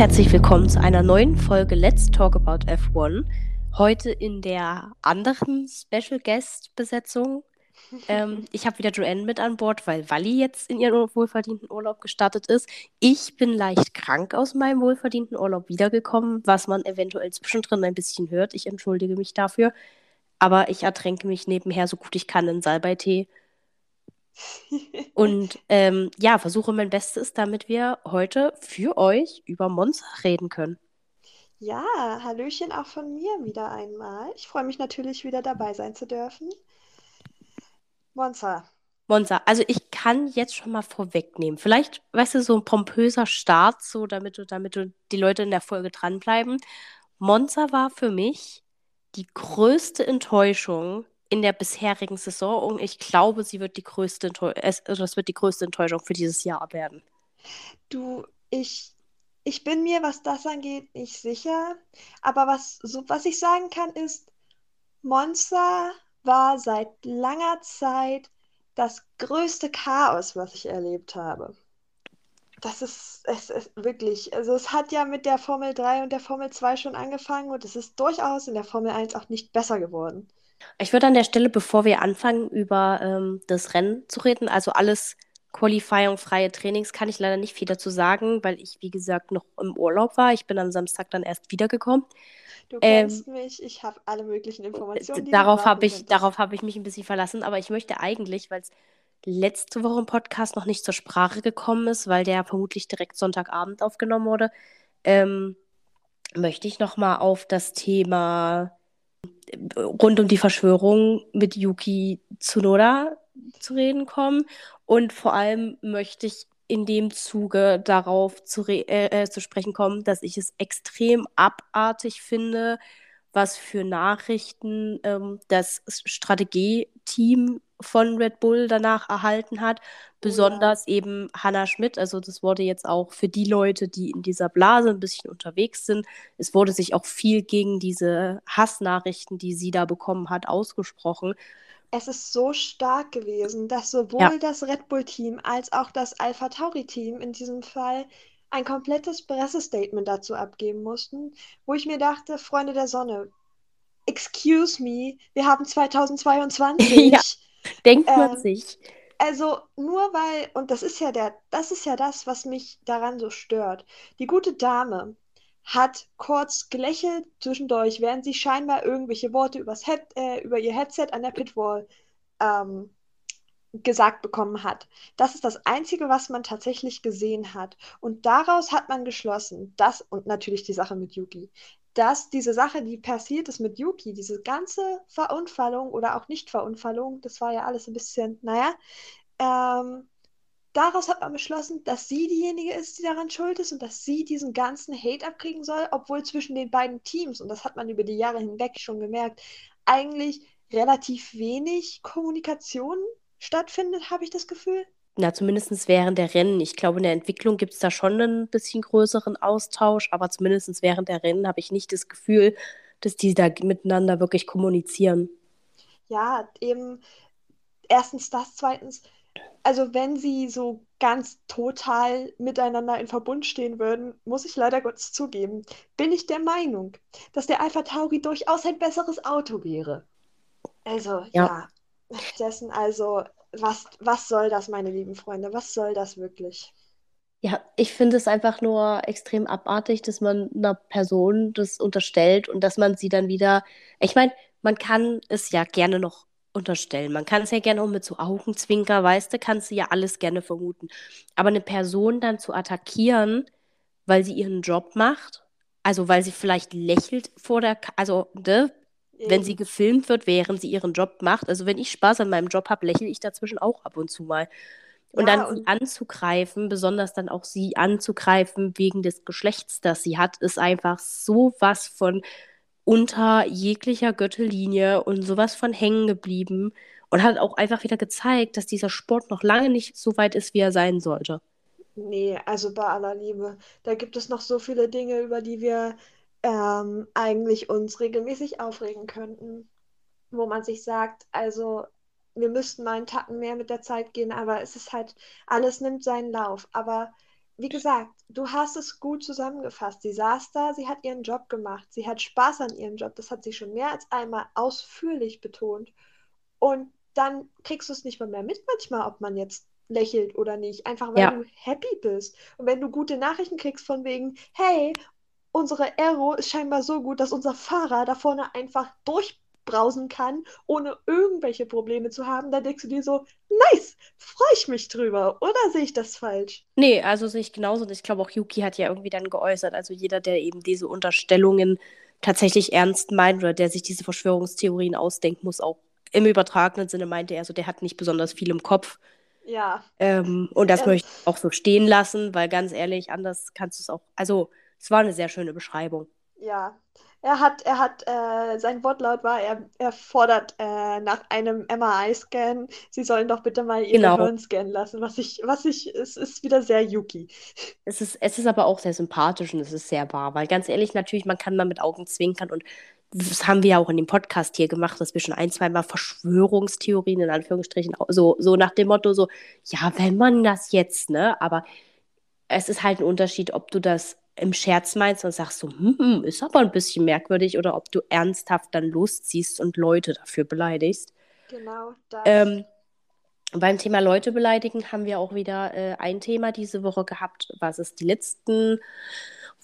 Herzlich willkommen zu einer neuen Folge Let's Talk About F1. Heute in der anderen Special Guest Besetzung. ähm, ich habe wieder Joanne mit an Bord, weil Wally jetzt in ihren wohlverdienten Urlaub gestartet ist. Ich bin leicht krank aus meinem wohlverdienten Urlaub wiedergekommen, was man eventuell zwischendrin ein bisschen hört. Ich entschuldige mich dafür. Aber ich ertränke mich nebenher so gut ich kann in Salbeitee. Und ähm, ja, versuche mein Bestes, damit wir heute für euch über Monza reden können. Ja, Hallöchen auch von mir wieder einmal. Ich freue mich natürlich wieder dabei sein zu dürfen. Monza. Monza, also ich kann jetzt schon mal vorwegnehmen. Vielleicht, weißt du, so ein pompöser Start, so damit du, damit du die Leute in der Folge dranbleiben. Monza war für mich die größte Enttäuschung in der bisherigen Saison und ich glaube, sie wird die größte Enttäuschung, also das wird die größte Enttäuschung für dieses Jahr werden. Du, ich, ich bin mir, was das angeht, nicht sicher. Aber was, so, was ich sagen kann, ist, Monza war seit langer Zeit das größte Chaos, was ich erlebt habe. Das ist, es ist wirklich, also es hat ja mit der Formel 3 und der Formel 2 schon angefangen und es ist durchaus in der Formel 1 auch nicht besser geworden. Ich würde an der Stelle, bevor wir anfangen, über ähm, das Rennen zu reden, also alles Qualifying, freie Trainings, kann ich leider nicht viel dazu sagen, weil ich, wie gesagt, noch im Urlaub war. Ich bin am Samstag dann erst wiedergekommen. Du kennst ähm, mich, ich habe alle möglichen Informationen. Darauf habe ich, darauf hab ich mich ein bisschen verlassen, aber ich möchte eigentlich, weil es letzte Woche im Podcast noch nicht zur Sprache gekommen ist, weil der vermutlich direkt Sonntagabend aufgenommen wurde, ähm, möchte ich nochmal auf das Thema rund um die Verschwörung mit Yuki Tsunoda zu reden kommen. Und vor allem möchte ich in dem Zuge darauf zu, äh, äh, zu sprechen kommen, dass ich es extrem abartig finde, was für Nachrichten ähm, das Strategieteam von Red Bull danach erhalten hat. Besonders oh ja. eben Hannah Schmidt. Also das wurde jetzt auch für die Leute, die in dieser Blase ein bisschen unterwegs sind, es wurde sich auch viel gegen diese Hassnachrichten, die sie da bekommen hat, ausgesprochen. Es ist so stark gewesen, dass sowohl ja. das Red Bull-Team als auch das Alpha Tauri-Team in diesem Fall ein komplettes Pressestatement dazu abgeben mussten, wo ich mir dachte, Freunde der Sonne, excuse me, wir haben 2022. ja, denkt man ähm, sich. Also nur weil, und das ist ja der, das ist ja das, was mich daran so stört. Die gute Dame hat kurz gelächelt zwischendurch, während sie scheinbar irgendwelche Worte übers Head, äh, über ihr Headset an der Pitwall ähm, gesagt bekommen hat. Das ist das Einzige, was man tatsächlich gesehen hat. Und daraus hat man geschlossen, dass, und natürlich die Sache mit Yuki, dass diese Sache, die passiert ist mit Yuki, diese ganze Verunfallung oder auch Nicht-Verunfallung, das war ja alles ein bisschen, naja, ähm, daraus hat man beschlossen, dass sie diejenige ist, die daran schuld ist und dass sie diesen ganzen Hate abkriegen soll, obwohl zwischen den beiden Teams, und das hat man über die Jahre hinweg schon gemerkt, eigentlich relativ wenig Kommunikation stattfindet, habe ich das Gefühl. Na, zumindest während der Rennen. Ich glaube, in der Entwicklung gibt es da schon einen bisschen größeren Austausch, aber zumindest während der Rennen habe ich nicht das Gefühl, dass die da miteinander wirklich kommunizieren. Ja, eben erstens das, zweitens, also wenn sie so ganz total miteinander in Verbund stehen würden, muss ich leider Gottes zugeben, bin ich der Meinung, dass der Alpha Tauri durchaus ein besseres Auto wäre. Also, ja. ja dessen also, was, was soll das, meine lieben Freunde? Was soll das wirklich? Ja, ich finde es einfach nur extrem abartig, dass man einer Person das unterstellt und dass man sie dann wieder. Ich meine, man kann es ja gerne noch unterstellen. Man kann es ja gerne auch mit so Augenzwinker, weißt du, kannst du ja alles gerne vermuten. Aber eine Person dann zu attackieren, weil sie ihren Job macht, also weil sie vielleicht lächelt vor der, also ne, wenn sie gefilmt wird, während sie ihren Job macht. Also wenn ich Spaß an meinem Job habe, lächle ich dazwischen auch ab und zu mal. Und ja, dann sie anzugreifen, besonders dann auch sie anzugreifen wegen des Geschlechts, das sie hat, ist einfach sowas von unter jeglicher Götterlinie und sowas von hängen geblieben und hat auch einfach wieder gezeigt, dass dieser Sport noch lange nicht so weit ist, wie er sein sollte. Nee, also bei aller Liebe, da gibt es noch so viele Dinge, über die wir ähm, eigentlich uns regelmäßig aufregen könnten, wo man sich sagt, also wir müssten mal einen Tacken mehr mit der Zeit gehen, aber es ist halt, alles nimmt seinen Lauf. Aber wie gesagt, du hast es gut zusammengefasst. Sie saß da, sie hat ihren Job gemacht, sie hat Spaß an ihrem Job. Das hat sie schon mehr als einmal ausführlich betont. Und dann kriegst du es nicht mal mehr mit manchmal, ob man jetzt lächelt oder nicht. Einfach weil Ja. du happy bist. Und wenn du gute Nachrichten kriegst von wegen, hey, unsere Aero ist scheinbar so gut, dass unser Fahrer da vorne einfach durchbrausen kann, ohne irgendwelche Probleme zu haben, dann denkst du dir so, nice, freue ich mich drüber. Oder sehe ich das falsch? Nee, also sehe ich genauso. Und ich glaube, auch Yuki hat ja irgendwie dann geäußert, also jeder, der eben diese Unterstellungen tatsächlich ernst meint oder der sich diese Verschwörungstheorien ausdenkt, muss auch im übertragenen Sinne, meinte er, also der hat nicht besonders viel im Kopf. Ja, Ähm, und das Ja. möchte ich auch so stehen lassen, weil ganz ehrlich, anders kannst du es auch. Also, es war eine sehr schöne Beschreibung. ja. Er hat, er hat, äh, sein Wortlaut war, er, er fordert äh, nach einem MRI-Scan, sie sollen doch bitte mal ihr Genau. Gehirn scannen lassen, was ich, was ich, es ist wieder sehr Yuki. Es ist, es ist aber auch sehr sympathisch und es ist sehr wahr, weil ganz ehrlich, natürlich, man kann mal mit Augen zwinkern und das haben wir ja auch in dem Podcast hier gemacht, dass wir schon ein, zweimal Verschwörungstheorien in Anführungsstrichen, so, so nach dem Motto, so, ja, wenn man das jetzt, ne, aber es ist halt ein Unterschied, ob du das im Scherz meinst und sagst so, hm, ist aber ein bisschen merkwürdig oder ob du ernsthaft dann losziehst und Leute dafür beleidigst. Genau das. Ähm, beim Thema Leute beleidigen haben wir auch wieder äh, ein Thema diese Woche gehabt, was es die letzten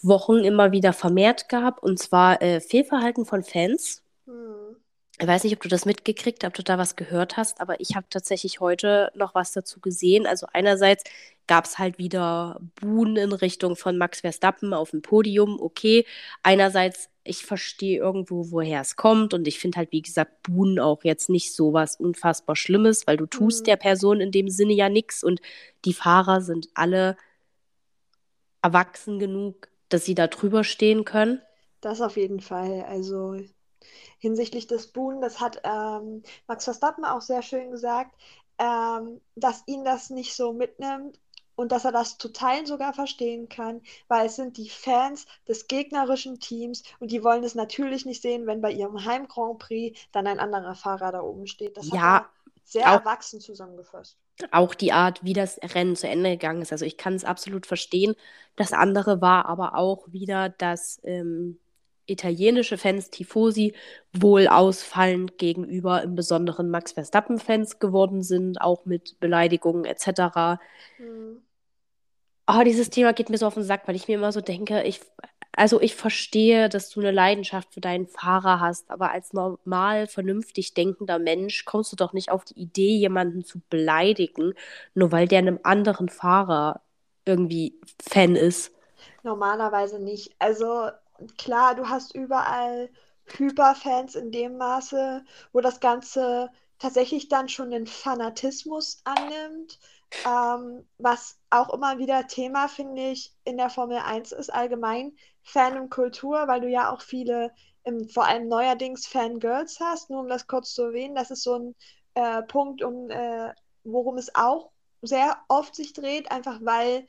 Wochen immer wieder vermehrt gab, und zwar äh, Fehlverhalten von Fans. Hm. Ich weiß nicht, ob du das mitgekriegt, ob du da was gehört hast, aber ich habe tatsächlich heute noch was dazu gesehen. Also einerseits gab es halt wieder Buhen in Richtung von Max Verstappen auf dem Podium, okay. Einerseits, ich verstehe irgendwo, woher es kommt und ich finde halt, wie gesagt, Buhen auch jetzt nicht so was unfassbar Schlimmes, weil du tust Mhm. der Person in dem Sinne ja nichts und die Fahrer sind alle erwachsen genug, dass sie da drüber stehen können. Das auf jeden Fall. Also hinsichtlich des Buhn, das hat ähm, Max Verstappen auch sehr schön gesagt, ähm, dass ihn das nicht so mitnimmt und dass er das zu Teilen sogar verstehen kann, weil es sind die Fans des gegnerischen Teams und die wollen es natürlich nicht sehen, wenn bei ihrem Heim Grand Prix dann ein anderer Fahrer da oben steht. Das hat Ja, sehr erwachsen zusammengefasst. auch die Art, wie das Rennen zu Ende gegangen ist. Also ich kann es absolut verstehen. Das andere war aber auch wieder, dass ähm, italienische Fans, Tifosi, wohl ausfallend gegenüber im Besonderen Max Verstappen-Fans geworden sind, auch mit Beleidigungen etc. Hm. Oh, dieses Thema geht mir so auf den Sack, weil ich mir immer so denke, ich, also ich verstehe, dass du eine Leidenschaft für deinen Fahrer hast, aber als normal, vernünftig denkender Mensch kommst du doch nicht auf die Idee, jemanden zu beleidigen, nur weil der einem anderen Fahrer irgendwie Fan ist. Normalerweise nicht. Also klar, du hast überall Hyperfans in dem Maße, wo das Ganze tatsächlich dann schon den Fanatismus annimmt, ähm, was auch immer wieder Thema, finde ich, in der Formel 1 ist allgemein Fan und Kultur, weil du ja auch viele, ähm, vor allem neuerdings Fangirls hast, nur um das kurz zu erwähnen, das ist so ein äh, Punkt, um, äh, worum es auch sehr oft sich dreht, einfach weil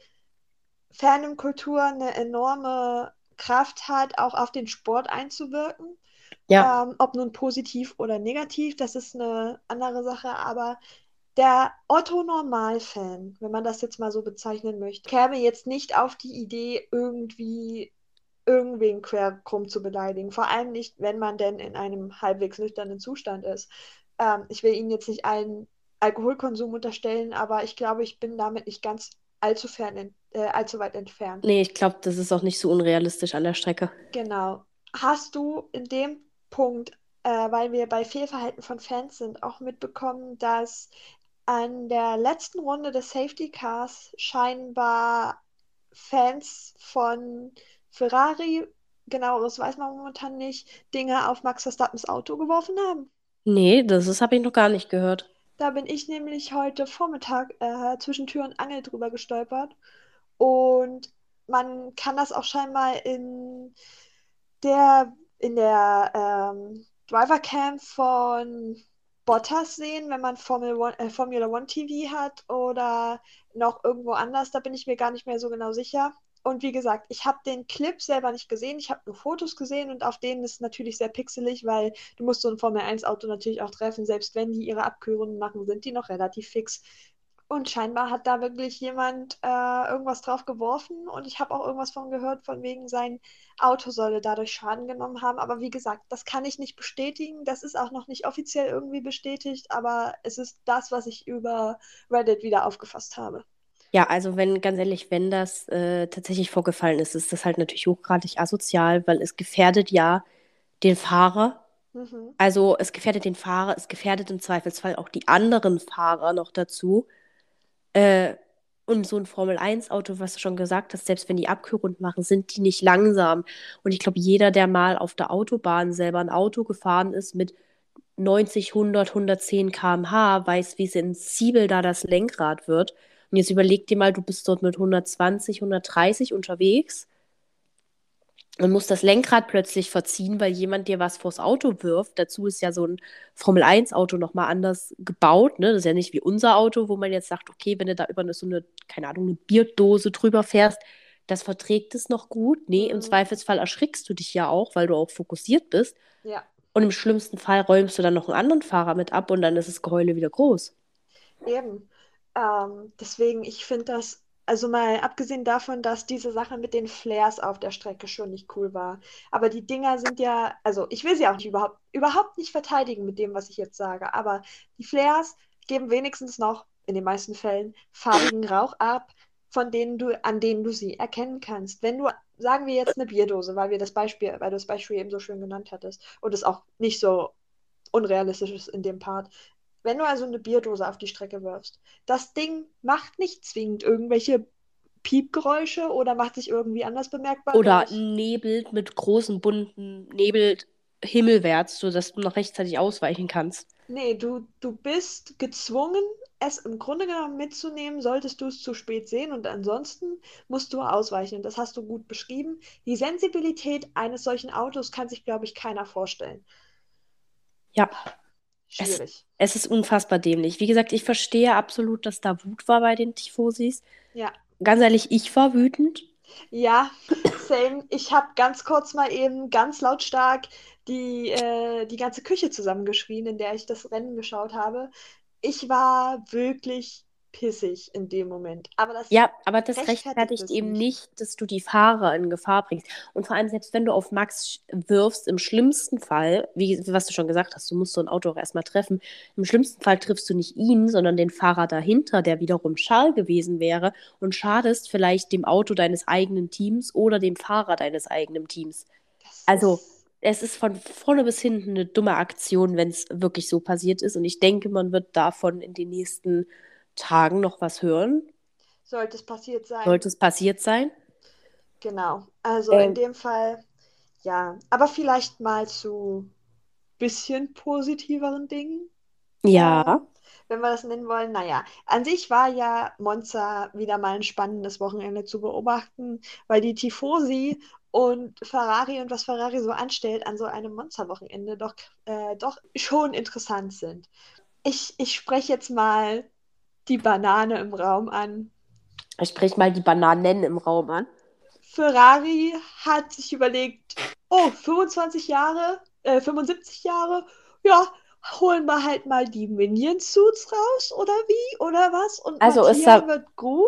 Fandom-Kultur eine enorme Kraft hat, auch auf den Sport einzuwirken. Ja, Ähm, ob nun positiv oder negativ, das ist eine andere Sache, aber der Otto-Normal-Fan, wenn man das jetzt mal so bezeichnen möchte, käme jetzt nicht auf die Idee, irgendwie irgendwen quer krumm zu beleidigen. Vor allem nicht, wenn man denn in einem halbwegs nüchternen Zustand ist. Ähm, ich will Ihnen jetzt nicht allen Alkoholkonsum unterstellen, aber ich glaube, ich bin damit nicht ganz allzu fern, äh, allzu weit entfernt. nee, ich glaube, das ist auch nicht so unrealistisch an der Strecke. Genau. Hast du in dem Punkt, äh, weil wir bei Fehlverhalten von Fans sind, auch mitbekommen, dass an der letzten Runde des Safety Cars scheinbar Fans von Ferrari, genaueres weiß man momentan nicht, Dinge auf Max Verstappens Auto geworfen haben? Nee, das habe ich noch gar nicht gehört. Da bin ich nämlich heute Vormittag äh, zwischen Tür und Angel drüber gestolpert. Und man kann das auch scheinbar in der, in der ähm, Drivercam von Bottas sehen, wenn man Formel One, äh, Formula One TV hat oder noch irgendwo anders. Da bin ich mir gar nicht mehr so genau sicher. Und wie gesagt, ich habe den Clip selber nicht gesehen, ich habe nur Fotos gesehen und auf denen ist es natürlich sehr pixelig, weil du musst so ein Formel 1 Auto natürlich auch treffen. Selbst wenn die ihre Abkühlungen machen, sind die noch relativ fix. Und scheinbar hat da wirklich jemand äh, irgendwas drauf geworfen und ich habe auch irgendwas von gehört, von wegen sein Auto solle dadurch Schaden genommen haben. Aber wie gesagt, das kann ich nicht bestätigen. Das ist auch noch nicht offiziell irgendwie bestätigt, aber es ist das, was ich über Reddit wieder aufgefasst habe. Ja, also wenn, ganz ehrlich, wenn das äh, tatsächlich vorgefallen ist, ist das halt natürlich hochgradig asozial, weil es gefährdet ja den Fahrer. Mhm. Also es gefährdet den Fahrer, es gefährdet im Zweifelsfall auch die anderen Fahrer noch dazu. Äh, und so ein Formel-1-Auto, was du schon gesagt hast, selbst wenn die Abkühlrund machen, sind die nicht langsam. Und ich glaube, jeder, der mal auf der Autobahn selber ein Auto gefahren ist mit 90, 100, 110 km/h, weiß, wie sensibel da das Lenkrad wird. Und jetzt überleg dir mal, du bist dort mit 120, 130 unterwegs und musst das Lenkrad plötzlich verziehen, weil jemand dir was vors Auto wirft. Dazu ist ja so ein Formel-1-Auto nochmal anders gebaut. Ne? Das ist ja nicht wie unser Auto, wo man jetzt sagt, okay, wenn du da über eine, so eine, keine Ahnung, eine Bierdose drüber fährst, das verträgt es noch gut. Nee, im Mhm. Zweifelsfall erschrickst du dich ja auch, weil du auch fokussiert bist. Ja, Und im schlimmsten Fall räumst du dann noch einen anderen Fahrer mit ab und dann ist das Geheule wieder groß. eben. Ähm, deswegen, ich finde das, also mal abgesehen davon, dass diese Sache mit den Flares auf der Strecke schon nicht cool war. Aber die Dinger sind ja, also ich will sie auch nicht überhaupt, überhaupt nicht verteidigen mit dem, was ich jetzt sage. Aber die Flares geben wenigstens noch, in den meisten Fällen, farbigen Rauch ab, von denen du, an denen du sie erkennen kannst. Wenn du, sagen wir jetzt eine Bierdose, weil wir das Beispiel, weil du das Beispiel eben so schön genannt hattest und es auch nicht so unrealistisch ist in dem Part. Wenn du also eine Bierdose auf die Strecke wirfst, das Ding macht nicht zwingend irgendwelche Piepgeräusche oder macht sich irgendwie anders bemerkbar. Oder nebelt mit großen bunten Nebel himmelwärts, sodass du noch rechtzeitig ausweichen kannst. Nee, du, du bist gezwungen, es im Grunde genommen mitzunehmen, solltest du es zu spät sehen und ansonsten musst du ausweichen. Und das hast du gut beschrieben. Die Sensibilität eines solchen Autos kann sich, glaube ich, keiner vorstellen. Ja, Schwierig. es ist unfassbar dämlich. Wie gesagt, ich verstehe absolut, dass da Wut war bei den Tifosis. Ja. Ganz ehrlich, ich war wütend. Ja, same. Ich habe ganz kurz mal eben ganz lautstark die, äh, die ganze Küche zusammengeschrien, in der ich das Rennen geschaut habe. Ich war wirklich pissig in dem Moment. Aber das Ja, aber das rechtfertigt rechtfertigt eben nicht. nicht, dass du die Fahrer in Gefahr bringst. Und vor allem, selbst wenn du auf Max wirfst, im schlimmsten Fall, wie was du schon gesagt hast, du musst so ein Auto auch erstmal treffen. Im schlimmsten Fall triffst du nicht ihn, sondern den Fahrer dahinter, der wiederum Schal gewesen wäre und schadest vielleicht dem Auto deines eigenen Teams oder dem Fahrer deines eigenen Teams. das Also, es ist von vorne bis hinten eine dumme Aktion, wenn es wirklich so passiert ist. Und ich denke, man wird davon in den nächsten Tagen noch was hören. sollte es passiert sein. Sollte es passiert sein? Genau. Also in Ähm, dem Fall, ja. Aber vielleicht mal zu bisschen positiveren Dingen. ja. Ähm, wenn wir das nennen wollen. Naja, an sich war ja Monza wieder mal ein spannendes Wochenende zu beobachten, weil die Tifosi und Ferrari und was Ferrari so anstellt an so einem Monza-Wochenende doch, äh, doch schon interessant sind. Ich, ich spreche jetzt mal die Banane im Raum an. Ich spreche mal die Bananen im Raum an. Ferrari hat sich überlegt, oh, 25 Jahre, äh, 75 Jahre, ja, holen wir halt mal die Minion-Suits raus, oder wie, oder was? Und Also Mattia sah, wird Gru?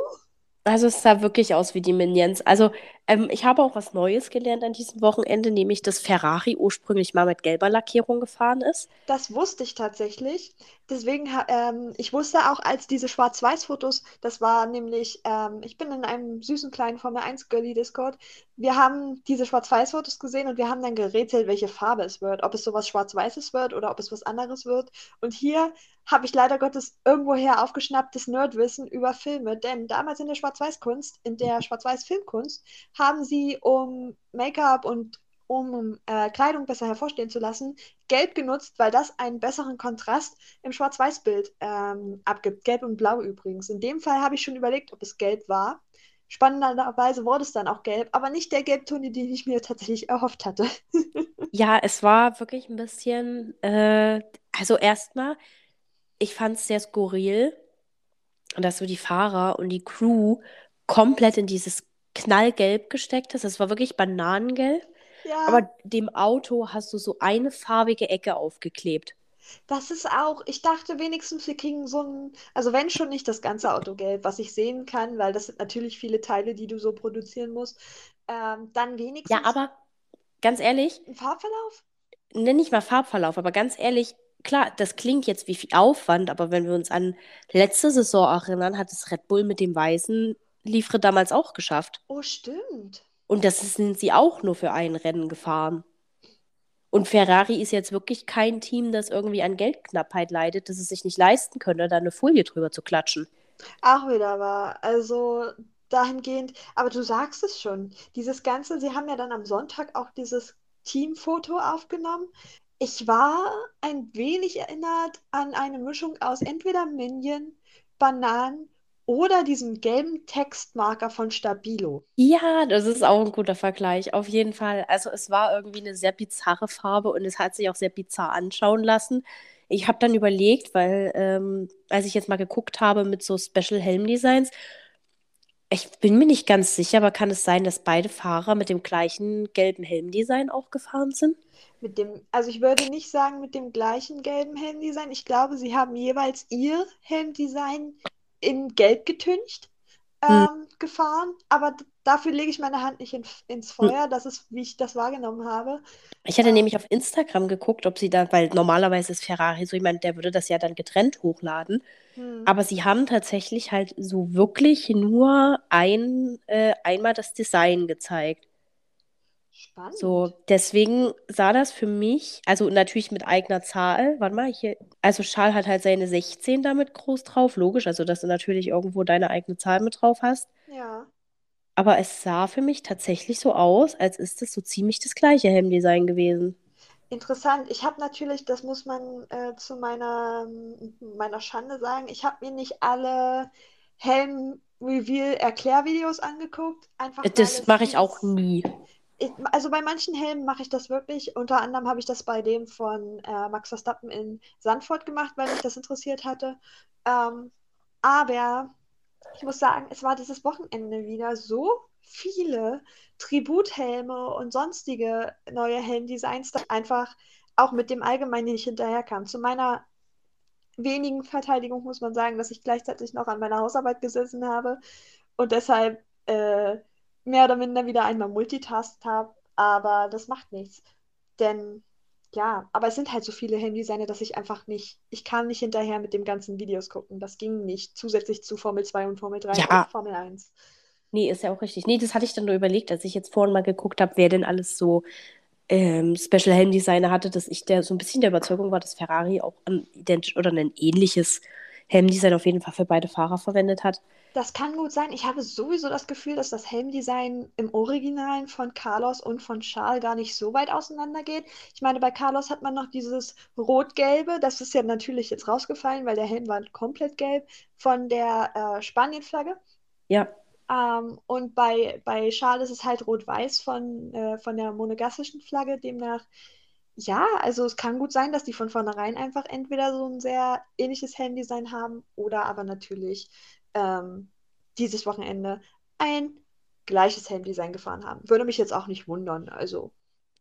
Also es sah wirklich aus wie die Minions. Also ähm, ich habe auch was Neues gelernt an diesem Wochenende, nämlich dass Ferrari ursprünglich mal mit gelber Lackierung gefahren ist. Das wusste ich tatsächlich. Deswegen, ähm, ich wusste auch, als diese Schwarz-Weiß-Fotos, das war nämlich, ähm, ich bin in einem süßen kleinen Formel 1 Girlie Discord. Wir haben diese Schwarz-Weiß-Fotos gesehen und wir haben dann gerätselt, welche Farbe es wird, ob es sowas Schwarz-Weißes wird oder ob es was anderes wird. Und hier habe ich leider Gottes irgendwoher aufgeschnapptes Nerdwissen über Filme, denn damals in der Schwarz-Weiß-Kunst, in der Schwarz-Weiß-Filmkunst, haben sie, um Make-up und um äh, Kleidung besser hervorstehen zu lassen, Gelb genutzt, weil das einen besseren Kontrast im Schwarz-Weiß-Bild ähm, abgibt. Gelb und Blau übrigens. In dem Fall habe ich schon überlegt, ob es gelb war. Spannenderweise wurde es dann auch gelb, aber nicht der Gelbton, den ich mir tatsächlich erhofft hatte. Ja, es war wirklich ein bisschen, äh, also erstmal, ich fand es sehr skurril, dass so die Fahrer und die Crew komplett in dieses Knallgelb gesteckt ist. Es war wirklich Bananengelb, Ja, aber dem Auto hast du so eine farbige Ecke aufgeklebt. Das ist auch, ich dachte wenigstens, wir kriegen so ein, also wenn schon nicht das ganze Auto gelb, was ich sehen kann, weil das sind natürlich viele Teile, die du so produzieren musst, ähm, dann wenigstens. Ja, aber ganz ehrlich. Ein Farbverlauf? Nenn nicht mal Farbverlauf, aber ganz ehrlich, klar, das klingt jetzt wie viel Aufwand, aber wenn wir uns an letzte Saison erinnern, hat es Red Bull mit dem weißen Liefre damals auch geschafft. Oh, stimmt. Und das sind sie auch nur für ein Rennen gefahren. Und Ferrari ist jetzt wirklich kein Team, das irgendwie an Geldknappheit leidet, dass es sich nicht leisten könnte, da eine Folie drüber zu klatschen. Auch wieder wahr. Also dahingehend, aber du sagst es schon, dieses Ganze, sie haben ja dann am Sonntag auch dieses Teamfoto aufgenommen. Ich war ein wenig erinnert an eine Mischung aus entweder Minion, Bananen oder diesem gelben Textmarker von Stabilo. Ja, das ist auch ein guter Vergleich, auf jeden Fall. Also es war irgendwie eine sehr bizarre Farbe und es hat sich auch sehr bizarr anschauen lassen. Ich habe dann überlegt, weil ähm, als ich jetzt mal geguckt habe mit so Special Helm Designs, ich bin mir nicht ganz sicher, aber kann es sein, dass beide Fahrer mit dem gleichen gelben Helmdesign auch gefahren sind? Mit dem, also ich würde nicht sagen mit dem gleichen gelben Helmdesign. Ich glaube, sie haben jeweils ihr Helmdesign in Gelb getüncht hm. ähm, hm. gefahren, aber dafür lege ich meine Hand nicht in, ins hm. Feuer. Hm. Das ist, wie ich das wahrgenommen habe. Ich hatte ähm, nämlich auf Instagram geguckt, ob sie da, weil normalerweise ist Ferrari so jemand, der würde das ja dann getrennt hochladen. Hm. Aber sie haben tatsächlich halt so wirklich nur ein, äh, einmal das Design gezeigt. Spannend. So, deswegen sah das für mich, also natürlich mit eigener Zahl, warte mal, hier, also Schal hat halt seine 16 damit groß drauf, logisch, also dass du natürlich irgendwo deine eigene Zahl mit drauf hast. Ja. Aber es sah für mich tatsächlich so aus, als ist es so ziemlich das gleiche Helmdesign gewesen. Interessant. Ich habe natürlich, das muss man äh, zu meiner, meiner Schande sagen, ich habe mir nicht alle Helm-Reveal-Erklärvideos angeguckt. Einfach das mache ich auch nie ich, also bei manchen Helmen mache ich das wirklich. Unter anderem habe ich das bei dem von äh, Max Verstappen in Sandford gemacht, weil mich das interessiert hatte. Ähm, aber ich muss sagen, es war dieses Wochenende wieder so viele Tributhelme und sonstige neue Helmdesigns, dass einfach auch mit dem Allgemeinen nicht hinterherkam. Zu meiner wenigen Verteidigung muss man sagen, dass ich gleichzeitig noch an meiner Hausarbeit gesessen habe und deshalb äh, mehr oder minder wieder einmal multitask habe, aber das macht nichts. Denn ja, aber es sind halt so viele Handyseine, dass ich einfach nicht, ich kann nicht hinterher mit dem ganzen Videos gucken. Das ging nicht. Zusätzlich zu Formel 2 und Formel 3 ja. und Formel 1. Nee, ist ja auch richtig. Nee, das hatte ich dann nur überlegt, als ich jetzt vorhin mal geguckt habe, wer denn alles so ähm, Special Helm Designer hatte, dass ich der so ein bisschen der Überzeugung war, dass Ferrari auch ein identisch oder ein ähnliches Helmdesign auf jeden Fall für beide Fahrer verwendet hat. Das kann gut sein. Ich habe sowieso das Gefühl, dass das Helmdesign im Originalen von Carlos und von Charles gar nicht so weit auseinander geht. Ich meine, bei Carlos hat man noch dieses Rot-Gelbe. Das ist ja natürlich jetzt rausgefallen, weil der Helm war komplett gelb von der äh, Spanien-Flagge. Ja. Ähm, und bei, bei Charles ist es halt rot-weiß von, äh, von der monegassischen Flagge. Demnach, ja, also es kann gut sein, dass die von vornherein einfach entweder so ein sehr ähnliches Helmdesign haben oder aber natürlich ähm, dieses Wochenende ein gleiches Helmdesign gefahren haben. Würde mich jetzt auch nicht wundern. Also.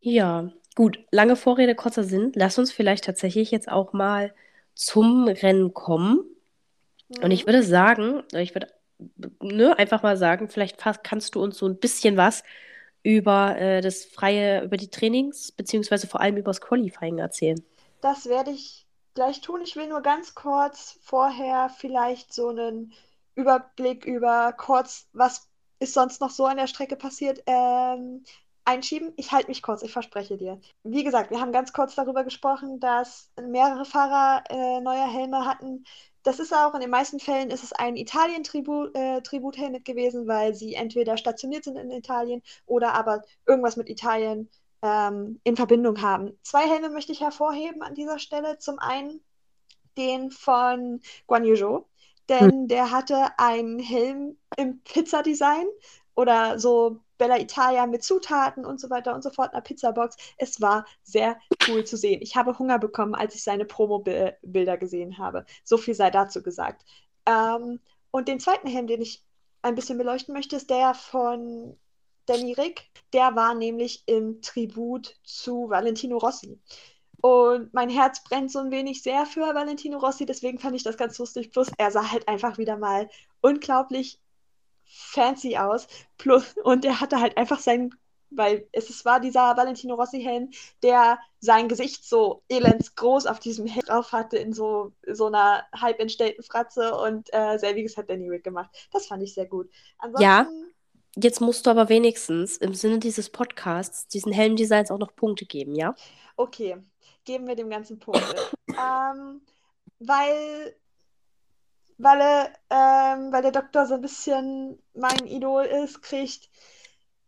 Ja, gut. Lange Vorrede, kurzer Sinn. Lass uns vielleicht tatsächlich jetzt auch mal zum Rennen kommen. Mhm. Und ich würde sagen, ich würde ne, einfach mal sagen, vielleicht kannst du uns so ein bisschen was über äh, das freie, über die Trainings, beziehungsweise vor allem über das Qualifying erzählen. Das werde ich gleich tun. Ich will nur ganz kurz vorher vielleicht so einen Überblick über kurz, was ist sonst noch so an der Strecke passiert, ähm, einschieben. Ich halte mich kurz, ich verspreche dir. Wie gesagt, wir haben ganz kurz darüber gesprochen, dass mehrere Fahrer äh, neue Helme hatten. Das ist auch in den meisten Fällen ist es ein Italien-Tributhelm äh, gewesen, weil sie entweder stationiert sind in Italien oder aber irgendwas mit Italien ähm, in Verbindung haben. Zwei Helme möchte ich hervorheben an dieser Stelle. Zum einen den von Guan Yu denn hm. der hatte einen Helm im Pizzadesign oder so Bella Italia mit Zutaten und so weiter und so fort, einer Pizzabox. Es war sehr cool zu sehen. Ich habe Hunger bekommen, als ich seine Promo-Bilder gesehen habe. So viel sei dazu gesagt. Ähm, und den zweiten Helm, den ich ein bisschen beleuchten möchte, ist der von Danny Rick. Der war nämlich im Tribut zu Valentino Rossi. Und mein Herz brennt so ein wenig sehr für Valentino Rossi, deswegen fand ich das ganz lustig. Plus, er sah halt einfach wieder mal unglaublich fancy aus. Plus, und er hatte halt einfach sein, weil es, es war dieser Valentino Rossi-Helm, der sein Gesicht so elendsgroß auf diesem Helm drauf hatte, in so, so einer halb entstellten Fratze. Und äh, selbiges hat Danny Rick gemacht. Das fand ich sehr gut. Ansonsten, Ja, jetzt musst du aber wenigstens im Sinne dieses Podcasts diesen Helmdesigns auch noch Punkte geben, ja? Okay, geben wir dem Ganzen Punkte. ähm, weil, weil, er, ähm, weil der Doktor so ein bisschen mein Idol ist, kriegt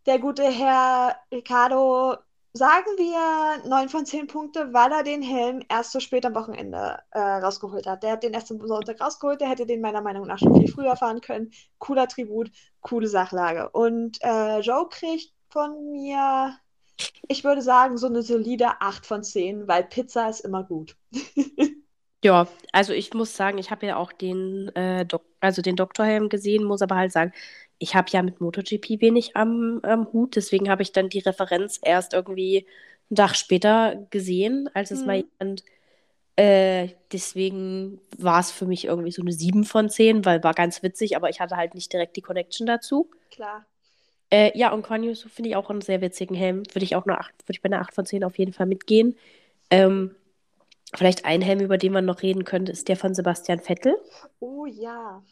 der gute Herr Ricardo, sagen wir, 9 von 10 Punkte, weil er den Helm erst so spät am Wochenende äh, rausgeholt hat. Der hat den erst am Sonntag rausgeholt, der hätte den meiner Meinung nach schon viel früher fahren können. Cooler Tribut, coole Sachlage. Und äh, Joe kriegt von mir ich würde sagen, so eine solide 8 von 10, weil Pizza ist immer gut. Ja, also ich muss sagen, ich habe ja auch den, äh, Dok also den Doktorhelm gesehen, muss aber halt sagen, ich habe ja mit MotoGP wenig am, am Hut, deswegen habe ich dann die Referenz erst irgendwie einen Tag später gesehen, als es mal Mhm. jemand, äh, deswegen war es für mich irgendwie so eine 7 von 10, weil war ganz witzig, aber ich hatte halt nicht direkt die Connection dazu. Klar. Äh, ja, und Su finde ich auch einen sehr witzigen Helm. Würde ich auch eine 8, würde ich bei einer 8 von 10 auf jeden Fall mitgehen. Ähm, vielleicht ein Helm, über den man noch reden könnte, ist der von Sebastian Vettel. Oh ja.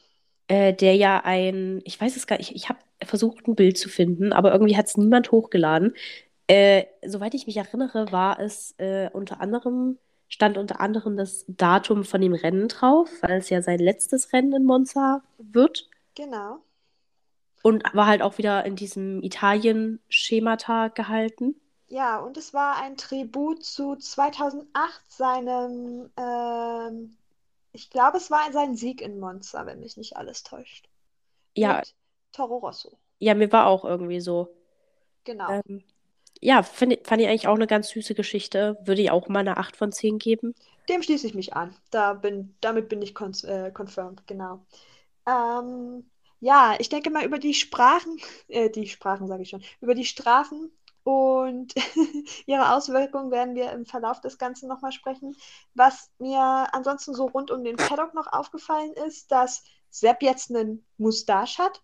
Äh, der ja ein, ich weiß es gar nicht, ich, ich habe versucht, ein Bild zu finden, aber irgendwie hat es niemand hochgeladen. Äh, soweit ich mich erinnere, war es äh, unter anderem, stand unter anderem das Datum von dem Rennen drauf, weil es ja sein letztes Rennen in Monza wird. Genau. Und war halt auch wieder in diesem Italien-Schemata gehalten. Ja, und es war ein Tribut zu 2008, seinem, ähm, ich glaube, es war sein Sieg in Monza, wenn mich nicht alles täuscht. Ja, Mit Toro Rosso. ja, mir war auch irgendwie so. Genau. Ähm, ja, find, fand ich eigentlich auch eine ganz süße Geschichte. Würde ich auch mal eine 8 von 10 geben. Dem schließe ich mich an. Da bin, damit bin ich cons äh, confirmed, genau. Ähm, ja, ich denke mal über die Sprachen, äh, die Sprachen sage ich schon, über die Strafen und ihre Auswirkungen werden wir im Verlauf des Ganzen nochmal sprechen. Was mir ansonsten so rund um den Paddock noch aufgefallen ist, dass Sepp jetzt einen Mustache hat.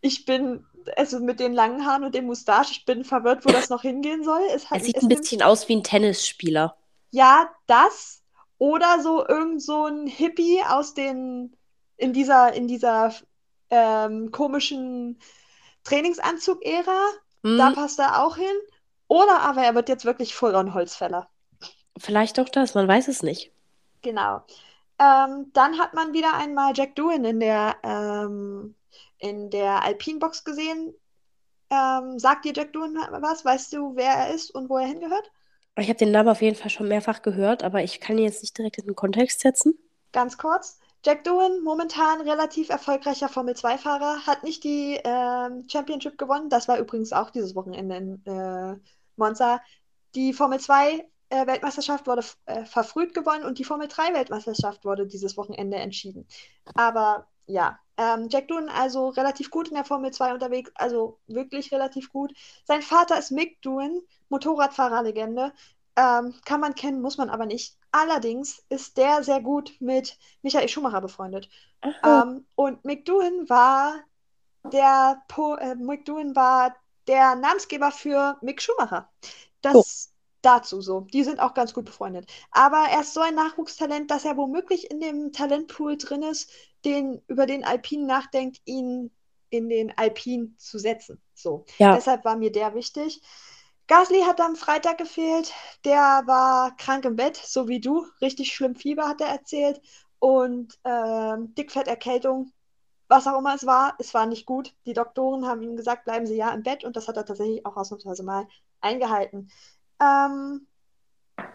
Ich bin, also mit den langen Haaren und dem Mustache, ich bin verwirrt, wo das noch hingehen soll. Es Er hat, sieht es ein bisschen aus wie ein Tennisspieler. ja, das oder so irgend so ein Hippie aus den in dieser in dieser ähm, komischen Trainingsanzug-Ära. Da Hm, passt er auch hin. Oder aber er wird jetzt wirklich voll-on Holzfäller. vielleicht auch das, man weiß es nicht. Genau. Ähm, dann hat man wieder einmal Jack Doohan in der ähm, in der Alpine-Box gesehen. Ähm, sagt dir Jack Doohan was? Weißt du, wer er ist und wo er hingehört? Ich habe den Namen auf jeden Fall schon mehrfach gehört, aber ich kann ihn jetzt nicht direkt in den Kontext setzen. Ganz kurz. Jack Doohan, momentan relativ erfolgreicher Formel-2-Fahrer, hat nicht die ähm, Championship gewonnen. Das war übrigens auch dieses Wochenende in äh, Monza. Die Formel-2-Weltmeisterschaft wurde äh, verfrüht gewonnen und die Formel-3-Weltmeisterschaft wurde dieses Wochenende entschieden. Aber ja, ähm, Jack Doohan also relativ gut in der Formel 2 unterwegs, also wirklich relativ gut. Sein Vater ist Mick Doohan, Motorradfahrerlegende. Ähm, kann man kennen, muss man aber nicht. Allerdings ist der sehr gut mit Michael Schumacher befreundet. Ähm, und Mick Doohan war der po äh, Mick Doohan war der Namensgeber für Mick Schumacher. Oh, Das dazu so. Die sind auch ganz gut befreundet. Aber er ist so ein Nachwuchstalent, dass er womöglich in dem Talentpool drin ist, den, über den Alpine nachdenkt, ihn in den Alpine zu setzen. So. ja. Deshalb war mir der wichtig. Gasly hat am Freitag gefehlt. Der war krank im Bett, so wie du. Richtig schlimm Fieber hat er erzählt. Und ähm, Dickfetterkältung, was auch immer es war, es war nicht gut. Die Doktoren haben ihm gesagt, bleiben Sie ja im Bett. Und das hat er tatsächlich auch ausnahmsweise mal eingehalten. Ähm,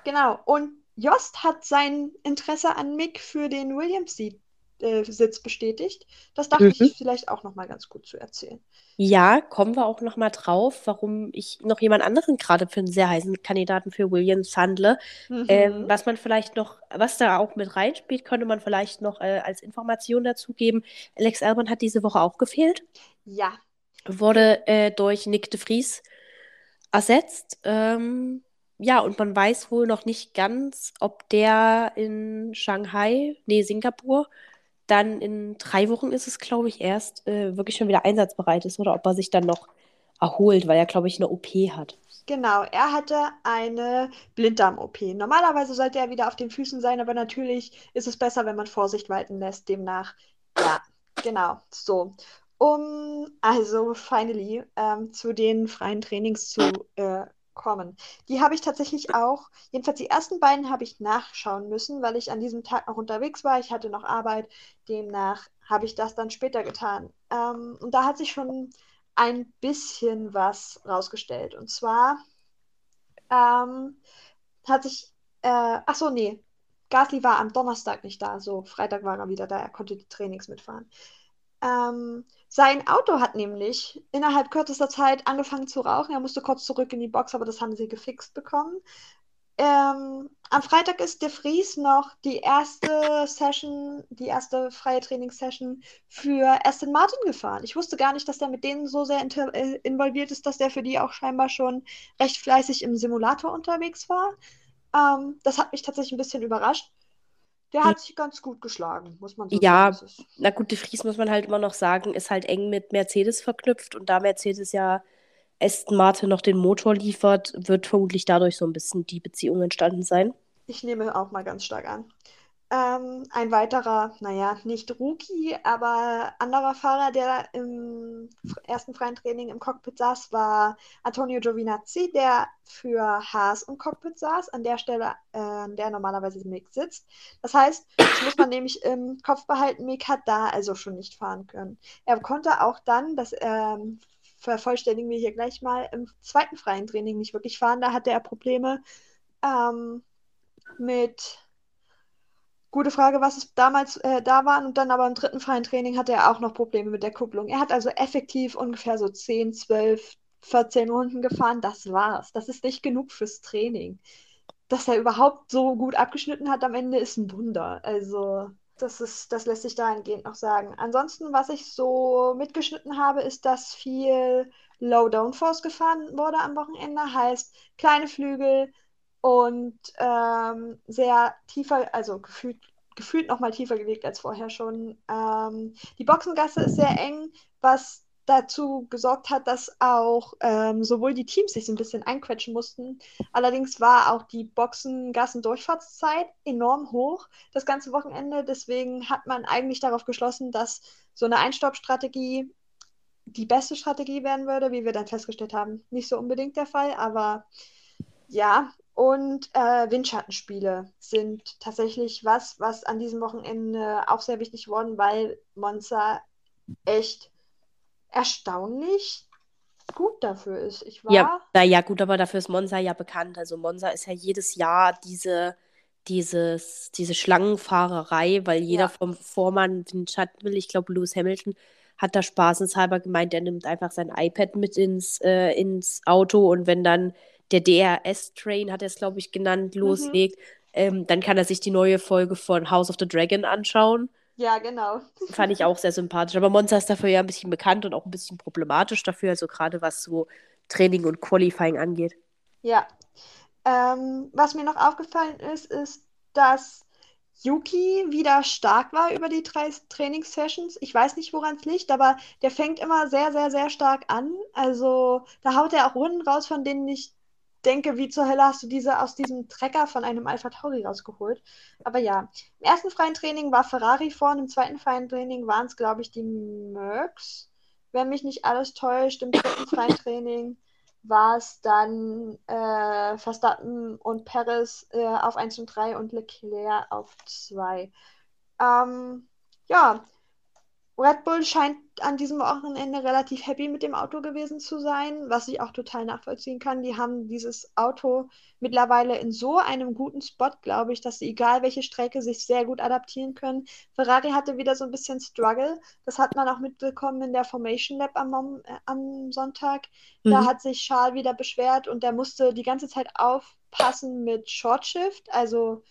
genau. Und Jost hat sein Interesse an Mick für den Williams-Sitz bestätigt. Das dachte Mhm. ich vielleicht auch noch mal ganz gut zu erzählen. Ja, kommen wir auch noch mal drauf, warum ich noch jemand anderen gerade für einen sehr heißen Kandidaten für Williams handle. Ähm, Mhm. was man vielleicht noch, was da auch mit reinspielt, könnte man vielleicht noch äh, als Information dazugeben. Alex Albon hat diese Woche auch gefehlt, Ja, wurde äh, durch Nick de Vries ersetzt. Ähm, ja, und man weiß wohl noch nicht ganz, ob der in Shanghai, nee, Singapur, dann in drei Wochen ist es, glaube ich, erst äh, wirklich schon wieder einsatzbereit ist oder ob er sich dann noch erholt, weil er, glaube ich, eine OP hat. Genau, er hatte eine Blinddarm-OP. Normalerweise sollte er wieder auf den Füßen sein, aber natürlich ist es besser, wenn man Vorsicht walten lässt. Demnach, ja, genau, so. Um also finally ähm, zu den freien Trainings zu äh, kommen. Die habe ich tatsächlich auch, jedenfalls die ersten beiden habe ich nachschauen müssen, weil ich an diesem Tag noch unterwegs war. Ich hatte noch Arbeit, demnach habe ich das dann später getan. Ähm, und da hat sich schon ein bisschen was rausgestellt. Und zwar ähm, hat sich, äh, ach so, nee, Gasly war am Donnerstag nicht da, so Freitag war er wieder da, er konnte die Trainings mitfahren. Ähm, sein Auto hat nämlich innerhalb kürzester Zeit angefangen zu rauchen. Er musste kurz zurück in die Box, aber das haben sie gefixt bekommen. Ähm, am Freitag ist der Fries noch die erste Session, die erste freie Trainingssession für Aston Martin gefahren. Ich wusste gar nicht, dass der mit denen so sehr äh, involviert ist, dass der für die auch scheinbar schon recht fleißig im Simulator unterwegs war. Ähm, das hat mich tatsächlich ein bisschen überrascht. Der hat sich ganz gut geschlagen, muss man so ja, sagen. Ja, na gut, de Vries muss man halt immer noch sagen, ist halt eng mit Mercedes verknüpft und da Mercedes ja Aston Martin noch den Motor liefert, wird vermutlich dadurch so ein bisschen die Beziehung entstanden sein. Ich nehme auch mal ganz stark an. Ähm, ein weiterer, naja, nicht Rookie, aber anderer Fahrer, der im ersten freien Training im Cockpit saß, war Antonio Giovinazzi, der für Haas im Cockpit saß, an der Stelle, äh, an der normalerweise Mick sitzt. Das heißt, das muss man nämlich im Kopf behalten, Mick hat da also schon nicht fahren können. Er konnte auch dann, das ähm, vervollständigen wir hier gleich mal, im zweiten freien Training nicht wirklich fahren. Da hatte er Probleme ähm, mit Gute Frage, was es damals äh, da war. Und dann aber im dritten freien Training hatte er auch noch Probleme mit der Kupplung. Er hat also effektiv ungefähr so 10, 12, 14 Runden gefahren. Das war's. Das ist nicht genug fürs Training. Dass er überhaupt so gut abgeschnitten hat am Ende, ist ein Wunder. Also, das, ist, das lässt sich dahingehend noch sagen. Ansonsten, was ich so mitgeschnitten habe, ist, dass viel Low Downforce gefahren wurde am Wochenende. Heißt, kleine Flügel, und ähm, sehr tiefer, also gefühlt, gefühlt noch mal tiefer gelegt als vorher schon. Ähm, die Boxengasse ist sehr eng, was dazu gesorgt hat, dass auch ähm, sowohl die Teams sich ein bisschen einquetschen mussten. Allerdings war auch die Boxengassen-Durchfahrtszeit enorm hoch das ganze Wochenende. Deswegen hat man eigentlich darauf geschlossen, dass so eine Einstoppstrategie die beste Strategie werden würde, wie wir dann festgestellt haben. Nicht so unbedingt der Fall, aber ja, und äh, Windschattenspiele sind tatsächlich was, was an diesem Wochenende auch sehr wichtig geworden, weil Monza echt erstaunlich gut dafür ist. Ich war ja, naja, gut, aber dafür ist Monza ja bekannt. Also Monza ist ja jedes Jahr diese, dieses, diese Schlangenfahrerei, weil jeder ja. vom Vormann Windschatten will. Ich glaube, Lewis Hamilton hat da spaßenshalber gemeint, er nimmt einfach sein iPad mit ins, äh, ins Auto und wenn dann der DRS-Train, hat er es, glaube ich, genannt, mhm. loslegt, ähm, dann kann er sich die neue Folge von House of the Dragon anschauen. Ja, genau. Fand ich auch sehr sympathisch. Aber Monza ist dafür ja ein bisschen bekannt und auch ein bisschen problematisch dafür, also gerade was so Training und Qualifying angeht. Ja. Ähm, was mir noch aufgefallen ist, ist, dass Yuki wieder stark war über die drei Trainingssessions. Ich weiß nicht, woran es liegt, aber der fängt immer sehr, sehr, sehr stark an. Also da haut er auch Runden raus, von denen ich denke, wie zur Hölle hast du diese aus diesem Trecker von einem Alpha Tauri rausgeholt? Aber ja, im ersten freien Training war Ferrari vorne, im zweiten freien Training waren es, glaube ich, die Mercs, wenn mich nicht alles täuscht. Im dritten freien Training war es dann äh, Verstappen und Perez äh, auf 1 und 3 und Leclerc auf 2. Ähm, ja, Red Bull scheint an diesem Wochenende relativ happy mit dem Auto gewesen zu sein, was ich auch total nachvollziehen kann. Die haben dieses Auto mittlerweile in so einem guten Spot, glaube ich, dass sie, egal welche Strecke, sich sehr gut adaptieren können. Ferrari hatte wieder so ein bisschen Struggle. Das hat man auch mitbekommen in der Formation Lab am, äh, am Sonntag. Mhm. Da hat sich Charles wieder beschwert und der musste die ganze Zeit aufpassen mit Short Shift, also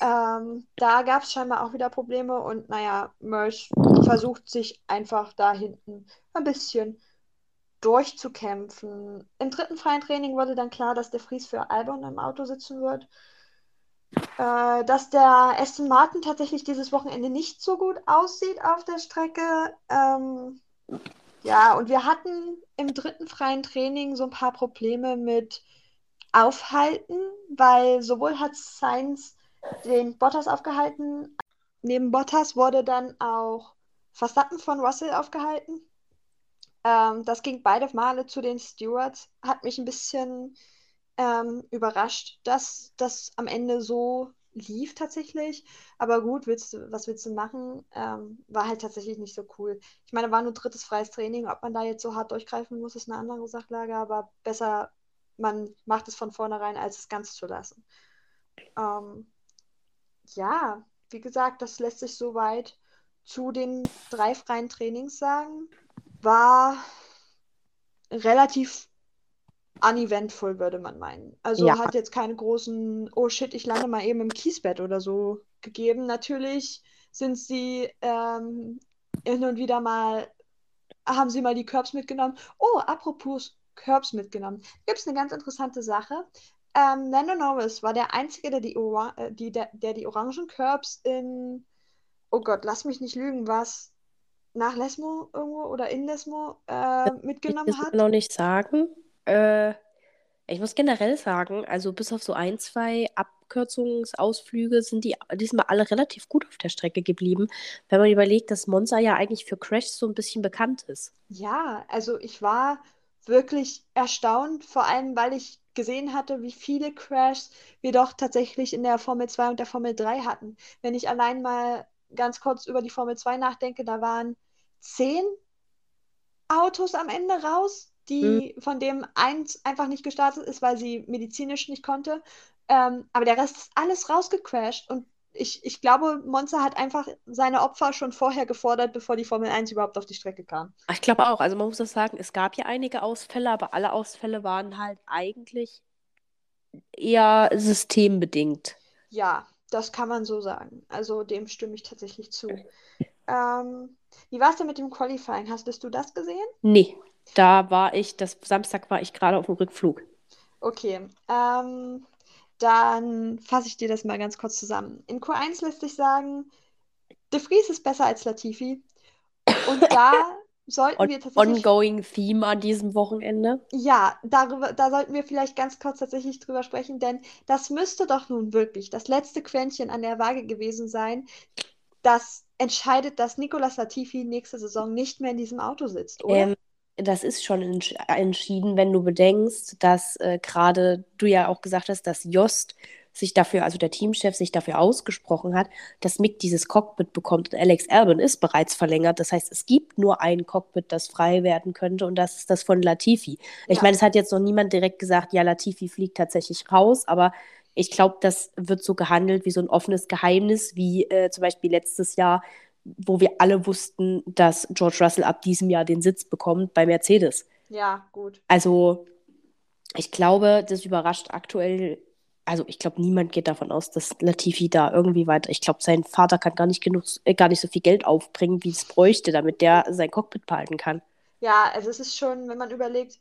ähm, da gab es scheinbar auch wieder Probleme und naja, Merch versucht sich einfach da hinten ein bisschen durchzukämpfen. Im dritten freien Training wurde dann klar, dass der Fries für Albon im Auto sitzen wird. Äh, dass der Aston Martin tatsächlich dieses Wochenende nicht so gut aussieht auf der Strecke. Ähm, ja, und wir hatten im dritten freien Training so ein paar Probleme mit Aufhalten, weil sowohl hat Sainz den Bottas aufgehalten, neben Bottas wurde dann auch Verstappen von Russell aufgehalten. Ähm, das ging beide Male zu den Stewards. Hat mich ein bisschen ähm, überrascht, dass das am Ende so lief tatsächlich. Aber gut, willst du, was willst du machen? Ähm, war halt tatsächlich nicht so cool. Ich meine, war nur drittes freies Training. Ob man da jetzt so hart durchgreifen muss, ist eine andere Sachlage. Aber besser, man macht es von vornherein, als es ganz zu lassen. Ähm, ja, wie gesagt, das lässt sich soweit zu den drei freien Trainings sagen war relativ uneventful, würde man meinen. Also Ja. hat jetzt keine großen, oh shit, ich lande mal eben im Kiesbett oder so gegeben. Natürlich sind sie ähm, hin und wieder mal, haben sie mal die Curbs mitgenommen. Oh, apropos Curbs mitgenommen. Gibt es eine ganz interessante Sache. Ähm, Lando Norris war der Einzige, der die, Ora äh, die, der, der die orangen Curbs in, oh Gott, lass mich nicht lügen, was nach Lesmo irgendwo oder in Lesmo äh, Ich mitgenommen das hat. noch nicht sagen. Äh, ich muss generell sagen, also bis auf so ein, zwei Abkürzungsausflüge sind die diesmal alle relativ gut auf der Strecke geblieben, wenn man überlegt, dass Monza ja eigentlich für Crashs so ein bisschen bekannt ist. Ja, also ich war wirklich erstaunt, vor allem weil ich gesehen hatte, wie viele Crashs wir doch tatsächlich in der Formel 2 und der Formel 3 hatten. Wenn ich allein mal ganz kurz über die Formel 2 nachdenke, da waren zehn Autos am Ende raus, die von dem eins einfach nicht gestartet ist, weil sie medizinisch nicht konnte. Ähm, aber der Rest ist alles rausgecrashed und ich, ich glaube, Monza hat einfach seine Opfer schon vorher gefordert, bevor die Formel 1 überhaupt auf die Strecke kam. Ich glaube auch, also man muss das sagen, es gab ja einige Ausfälle, aber alle Ausfälle waren halt eigentlich eher systembedingt. Ja, das kann man so sagen. Also dem stimme ich tatsächlich zu. Ähm, wie war es denn mit dem Qualifying? Hast du das gesehen? Nee, da war ich, das Samstag war ich gerade auf dem Rückflug. Okay, ähm, dann fasse ich dir das mal ganz kurz zusammen. In Q1 lässt sich sagen, De Vries ist besser als Latifi. Und da sollten On wir tatsächlich, ongoing Theme an diesem Wochenende. ja, darüber, da sollten wir vielleicht ganz kurz tatsächlich drüber sprechen, denn das müsste doch nun wirklich das letzte Quäntchen an der Waage gewesen sein, das entscheidet, dass Nicolas Latifi nächste Saison nicht mehr in diesem Auto sitzt, oder? Ähm, das ist schon entsch entschieden, wenn du bedenkst, dass äh, gerade du ja auch gesagt hast, dass Jost sich dafür, also der Teamchef sich dafür ausgesprochen hat, dass Mick dieses Cockpit bekommt und Alex Albon ist bereits verlängert. Das heißt, es gibt nur ein Cockpit, das frei werden könnte und das ist das von Latifi. Ich Ja. meine, es hat jetzt noch niemand direkt gesagt, ja, Latifi fliegt tatsächlich raus, aber ich glaube, das wird so gehandelt wie so ein offenes Geheimnis, wie äh, zum Beispiel letztes Jahr, wo wir alle wussten, dass George Russell ab diesem Jahr den Sitz bekommt bei Mercedes. Ja, gut. Also, ich glaube, das überrascht aktuell. Also, ich glaube, niemand geht davon aus, dass Latifi da irgendwie weiter. Ich glaube, sein Vater kann gar nicht genug, äh, gar nicht so viel Geld aufbringen, wie es bräuchte, damit der sein Cockpit behalten kann. Ja, also es ist schon, wenn man überlegt,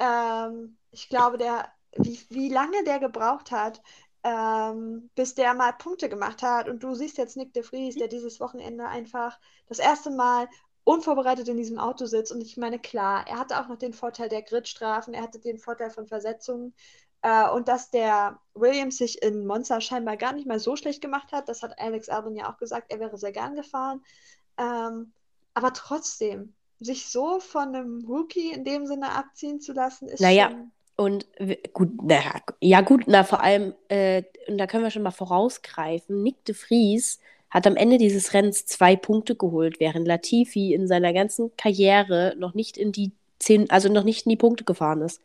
ähm, ich glaube, der, wie, wie lange der gebraucht hat, ähm, bis der mal Punkte gemacht hat. Und du siehst jetzt Nick de Vries, der dieses Wochenende einfach das erste Mal unvorbereitet in diesem Auto sitzt. Und ich meine, klar, er hatte auch noch den Vorteil der Gridstrafen, er hatte den Vorteil von Versetzungen. Äh, und dass der Williams sich in Monza scheinbar gar nicht mal so schlecht gemacht hat, das hat Alex Albon ja auch gesagt, er wäre sehr gern gefahren. Ähm, aber trotzdem, sich so von einem Rookie in dem Sinne abziehen zu lassen, ist Naja, schon. Und gut, na, ja gut, na vor allem, äh, und da können wir schon mal vorausgreifen, Nick de Vries hat am Ende dieses Rennens zwei Punkte geholt, während Latifi in seiner ganzen Karriere noch nicht in die zehn, also noch nicht in die Punkte gefahren ist.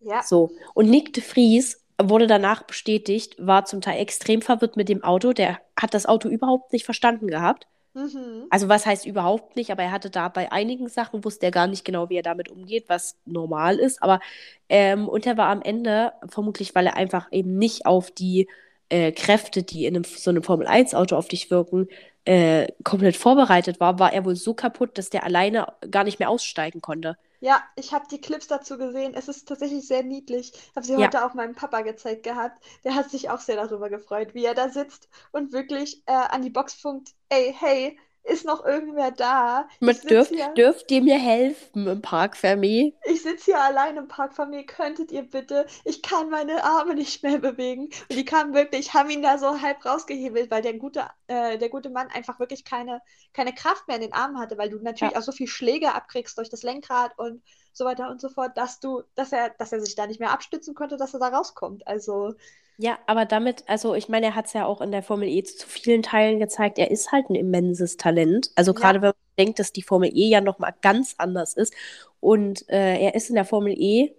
Ja, So. Und Nick de Vries wurde danach bestätigt, war zum Teil extrem verwirrt mit dem Auto. Der hat das Auto überhaupt nicht verstanden gehabt. Mhm. Also was heißt überhaupt nicht, aber er hatte da bei einigen Sachen, wusste er gar nicht genau, wie er damit umgeht, was normal ist. Aber ähm, und er war am Ende, vermutlich, weil er einfach eben nicht auf die äh, Kräfte, die in einem, so einem Formel-1-Auto auf dich wirken, äh, komplett vorbereitet war, war er wohl so kaputt, dass der alleine gar nicht mehr aussteigen konnte. Ja, ich habe die Clips dazu gesehen. Es ist tatsächlich sehr niedlich. Ich habe sie Ja, heute auch meinem Papa gezeigt gehabt. Der hat sich auch sehr darüber gefreut, wie er da sitzt und wirklich äh, an die Box funkt. Ey, hey, ist noch irgendwer da? Mit dürft, hier. dürft ihr mir helfen im Park Fermi? Ich sitze hier allein im Park mir. Könntet ihr bitte? Ich kann meine Arme nicht mehr bewegen. Und die kamen wirklich, haben ihn da so halb rausgehebelt, weil der gute, äh, der gute Mann einfach wirklich keine, keine Kraft mehr in den Armen hatte, weil du natürlich Ja. auch so viel Schläge abkriegst durch das Lenkrad und so weiter und so fort, dass du, dass er, dass er sich da nicht mehr abstützen konnte, dass er da rauskommt. Also, Ja, aber damit, also ich meine, er hat es ja auch in der Formel E zu vielen Teilen gezeigt, er ist halt ein immenses Talent. Also gerade ja, wenn man denkt, dass die Formel E ja nochmal ganz anders ist. Und äh, er ist in der Formel E,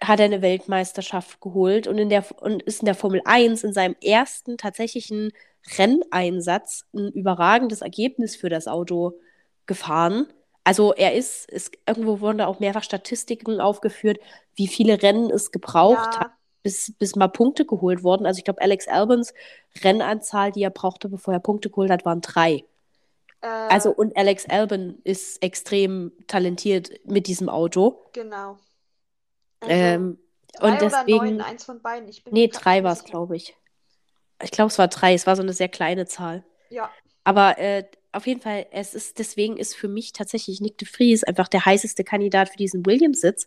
hat er eine Weltmeisterschaft geholt und, in der, und ist in der Formel 1 in seinem ersten tatsächlichen Renneinsatz ein überragendes Ergebnis für das Auto gefahren. Also er ist, ist irgendwo wurden da auch mehrfach Statistiken aufgeführt, wie viele Rennen es gebraucht hat ja, bis, bis mal Punkte geholt wurden. Also ich glaube, Alex Albons Rennanzahl, die er brauchte, bevor er Punkte geholt hat, waren drei. Also äh, und Alex Albon ist extrem talentiert mit diesem Auto. genau. Also, Ähm, und drei oder neun, deswegen, eins von beiden. Ich bin nee, drei war es, glaube ich. Ich glaube, es war drei. Es war so eine sehr kleine Zahl. Ja, Aber äh, auf jeden Fall, es ist, deswegen ist für mich tatsächlich Nick de Vries einfach der heißeste Kandidat für diesen Williams-Sitz.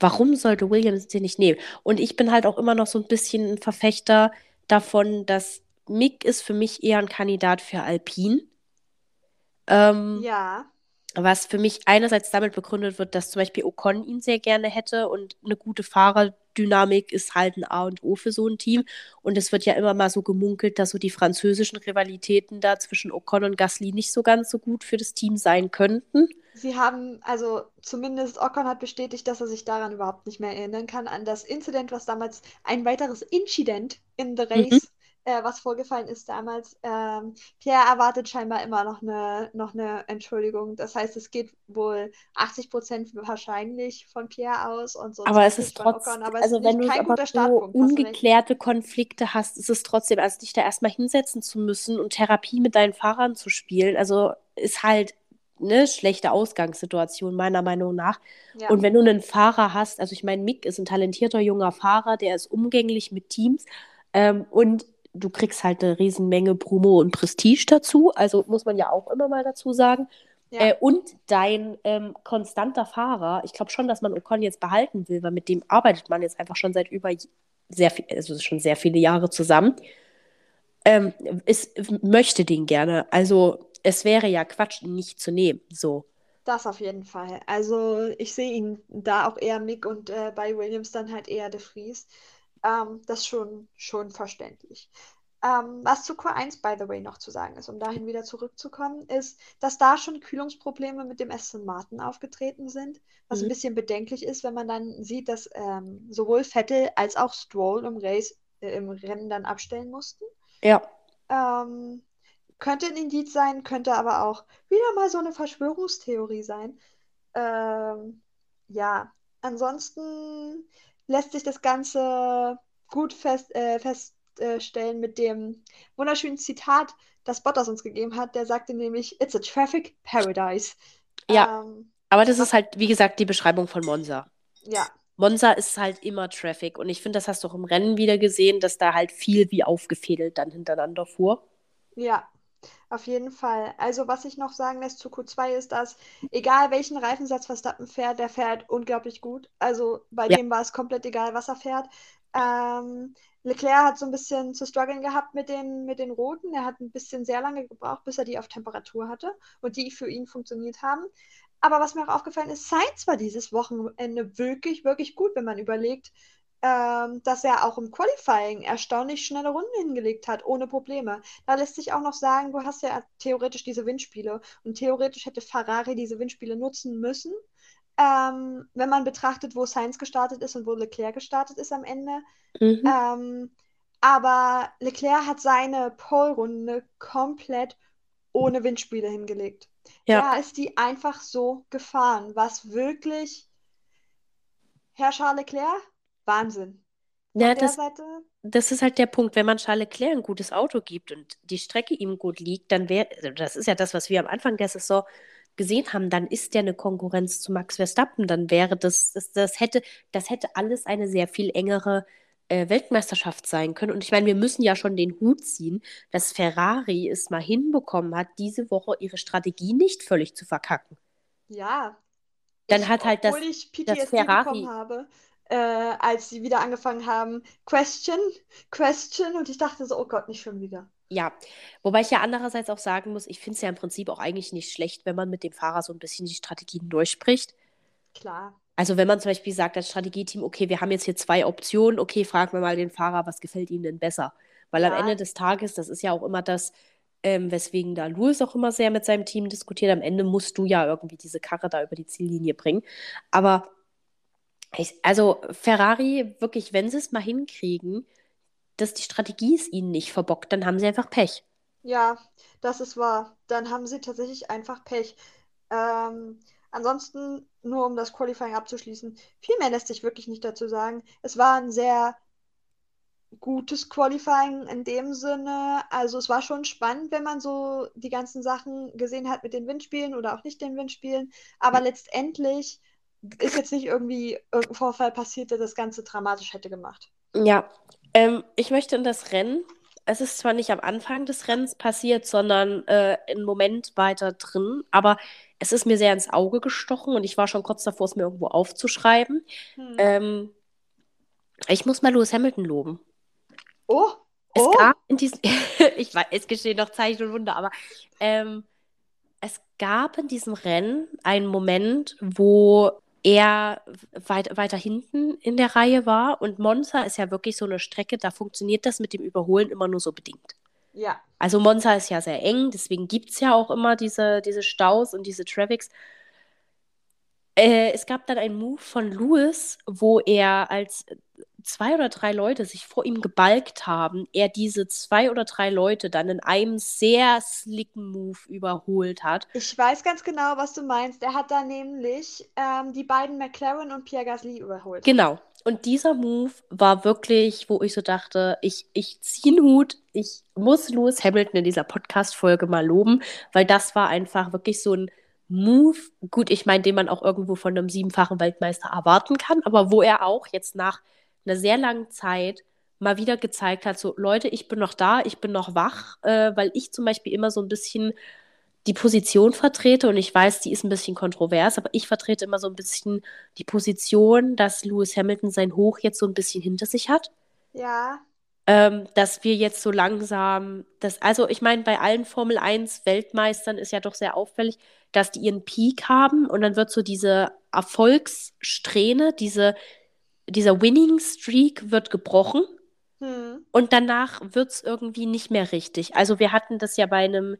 Warum sollte Williams den nicht nehmen? Und ich bin halt auch immer noch so ein bisschen ein Verfechter davon, dass Mick ist für mich eher ein Kandidat für Alpine. Ähm, ja, was für mich einerseits damit begründet wird, dass zum Beispiel Ocon ihn sehr gerne hätte und eine gute Fahrerdynamik ist halt ein A und O für so ein Team. Und es wird ja immer mal so gemunkelt, dass so die französischen Rivalitäten da zwischen Ocon und Gasly nicht so ganz so gut für das Team sein könnten. Sie haben, also zumindest Ocon hat bestätigt, dass er sich daran überhaupt nicht mehr erinnern kann, an das Incident, was damals ein weiteres Incident in the Mhm. Äh, was vorgefallen ist damals. Ähm, Pierre erwartet scheinbar immer noch eine, noch eine Entschuldigung. Das heißt, es geht wohl 80% wahrscheinlich von Pierre aus und so Aber es 20 ist von trotz, Ocon, aber es also wenn du aber so ungeklärte Konflikte hast, ist es trotzdem, also dich da erstmal hinsetzen zu müssen und Therapie mit deinen Fahrern zu spielen, also ist halt eine schlechte Ausgangssituation, meiner Meinung nach. Ja, Und wenn du einen Fahrer hast, also ich meine, Mick ist ein talentierter junger Fahrer, der ist umgänglich mit Teams ähm, und du kriegst halt eine Riesenmenge Promo und Prestige dazu, also muss man ja auch immer mal dazu sagen. ja, Äh, und dein ähm, konstanter Fahrer, ich glaube schon, dass man Ocon jetzt behalten will, weil mit dem arbeitet man jetzt einfach schon seit über sehr viel, also schon sehr viele Jahre zusammen, ähm, ist, möchte den gerne. Also es wäre ja Quatsch, ihn nicht zu nehmen. So. das auf jeden Fall. Also ich sehe ihn da auch eher Mick und äh, bei Williams dann halt eher De Vries. Ähm, das ist schon, schon verständlich. Ähm, was zu Q1, by the way, noch zu sagen ist, um dahin wieder zurückzukommen, ist, dass da schon Kühlungsprobleme mit dem Aston Martin aufgetreten sind, was ein Mhm. bisschen bedenklich ist, wenn man dann sieht, dass ähm, sowohl Vettel als auch Stroll im Race, äh, im Rennen dann abstellen mussten. Ja. Ähm, könnte ein Indiz sein, könnte aber auch wieder mal so eine Verschwörungstheorie sein. Ähm, ja, ansonsten lässt sich das Ganze gut fest, äh, feststellen mit dem wunderschönen Zitat, das Bottas uns gegeben hat. Der sagte nämlich, It's a traffic paradise. Ja. Ähm, Aber das ist halt, wie gesagt, die Beschreibung von Monza. ja, Monza ist halt immer Traffic. Und ich finde, das hast du auch im Rennen wieder gesehen, dass da halt viel wie aufgefädelt dann hintereinander fuhr. ja, auf jeden Fall. Also, was ich noch sagen lässt zu Q2 ist, dass egal welchen Reifensatz Verstappen fährt, der fährt unglaublich gut. Also, bei Ja. dem war es komplett egal, was er fährt. Ähm, Leclerc hat so ein bisschen zu strugglen gehabt mit den, mit den Roten. Er hat ein bisschen sehr lange gebraucht, bis er die auf Temperatur hatte und die für ihn funktioniert haben. Aber was mir auch aufgefallen ist, Sainz war dieses Wochenende wirklich, wirklich gut, wenn man überlegt, ähm, dass er auch im Qualifying erstaunlich schnelle Runden hingelegt hat, ohne Probleme. Da lässt sich auch noch sagen, du hast ja theoretisch diese Windspiele und theoretisch hätte Ferrari diese Windspiele nutzen müssen. Ähm, wenn man betrachtet, wo Sainz gestartet ist und wo Leclerc gestartet ist am Ende. Mhm. Ähm, aber Leclerc hat seine Pole-Runde komplett ohne Windspiele hingelegt. Ja. Der ist die einfach so gefahren, was wirklich Herr Charles Leclerc, Wahnsinn. Von Ja, das, das ist halt der Punkt. Wenn man Charles Leclerc ein gutes Auto gibt und die Strecke ihm gut liegt, dann wäre, also das ist ja das, was wir am Anfang der Saison gesehen haben, dann ist der eine Konkurrenz zu Max Verstappen. Dann wäre das, das, das hätte, das hätte alles eine sehr viel engere äh, Weltmeisterschaft sein können. Und ich meine, wir müssen ja schon den Hut ziehen, dass Ferrari es mal hinbekommen hat, diese Woche ihre Strategie nicht völlig zu verkacken. Ja. Dann Ich, hat halt das, obwohl ich das PTSD Ferrari. bekommen habe, äh, als sie wieder angefangen haben, Question, Question, und ich dachte so, oh Gott, nicht schon wieder. Ja, wobei ich ja andererseits auch sagen muss, ich finde es ja im Prinzip auch eigentlich nicht schlecht, wenn man mit dem Fahrer so ein bisschen die Strategien durchspricht. Klar. Also wenn man zum Beispiel sagt als Strategieteam, okay, wir haben jetzt hier zwei Optionen, okay, fragen wir mal den Fahrer, was gefällt ihm denn besser? Weil am Ja, Ende des Tages, das ist ja auch immer das, ähm, weswegen da Lewis auch immer sehr mit seinem Team diskutiert, am Ende musst du ja irgendwie diese Karre da über die Ziellinie bringen. Aber ich, also Ferrari, wirklich, wenn sie es mal hinkriegen, dass die Strategie es ihnen nicht verbockt, dann haben sie einfach Pech. ja, das ist wahr. Dann haben sie tatsächlich einfach Pech. Ähm, ansonsten, nur um das Qualifying abzuschließen, viel mehr lässt sich wirklich nicht dazu sagen. Es war ein sehr gutes Qualifying in dem Sinne. Also es war schon spannend, wenn man so die ganzen Sachen gesehen hat mit den Windspielen oder auch nicht den Windspielen. Aber letztendlich ist jetzt nicht irgendwie irgendein Vorfall passiert, der das Ganze dramatisch hätte gemacht. Ja, ähm, ich möchte in das Rennen. Es ist zwar nicht am Anfang des Rennens passiert, sondern äh, einen Moment weiter drin, aber es ist mir sehr ins Auge gestochen und ich war schon kurz davor, es mir irgendwo aufzuschreiben. Hm. Ähm, ich muss mal Lewis Hamilton loben. Oh, Es oh, gab in diesem, ich weiß, es geschehen noch Zeichen und Wunder, aber ähm, es gab in diesem Rennen einen Moment, wo er weit, weiter hinten in der Reihe war und Monza ist ja wirklich so eine Strecke, da funktioniert das mit dem Überholen immer nur so bedingt. ja, Also Monza ist ja sehr eng, deswegen gibt es ja auch immer diese, diese Staus und diese Traffics. Äh, es gab dann einen Move von Lewis, wo er als zwei oder drei Leute sich vor ihm gebalgt haben, er diese zwei oder drei Leute dann in einem sehr slicken Move überholt hat. ich weiß ganz genau, was du meinst. Er hat da nämlich ähm, die beiden McLaren und Pierre Gasly überholt. Genau. Und dieser Move war wirklich, wo ich so dachte, ich, ich ziehe einen Hut, ich muss Lewis Hamilton in dieser Podcast-Folge mal loben, weil das war einfach wirklich so ein Move, gut, ich meine, den man auch irgendwo von einem siebenfachen Weltmeister erwarten kann, aber wo er auch jetzt nach einer sehr langen Zeit mal wieder gezeigt hat, so Leute, ich bin noch da, ich bin noch wach, äh, weil ich zum Beispiel immer so ein bisschen die Position vertrete und ich weiß, die ist ein bisschen kontrovers, aber ich vertrete immer so ein bisschen die Position, dass Lewis Hamilton sein Hoch jetzt so ein bisschen hinter sich hat. Ja, Ähm, dass wir jetzt so langsam, das, also ich meine, bei allen Formel 1 Weltmeistern ist ja doch sehr auffällig, dass die ihren Peak haben und dann wird so diese Erfolgssträhne, diese, dieser Winning Streak wird gebrochen hm. und danach wird es irgendwie nicht mehr richtig. Also wir hatten das ja bei einem,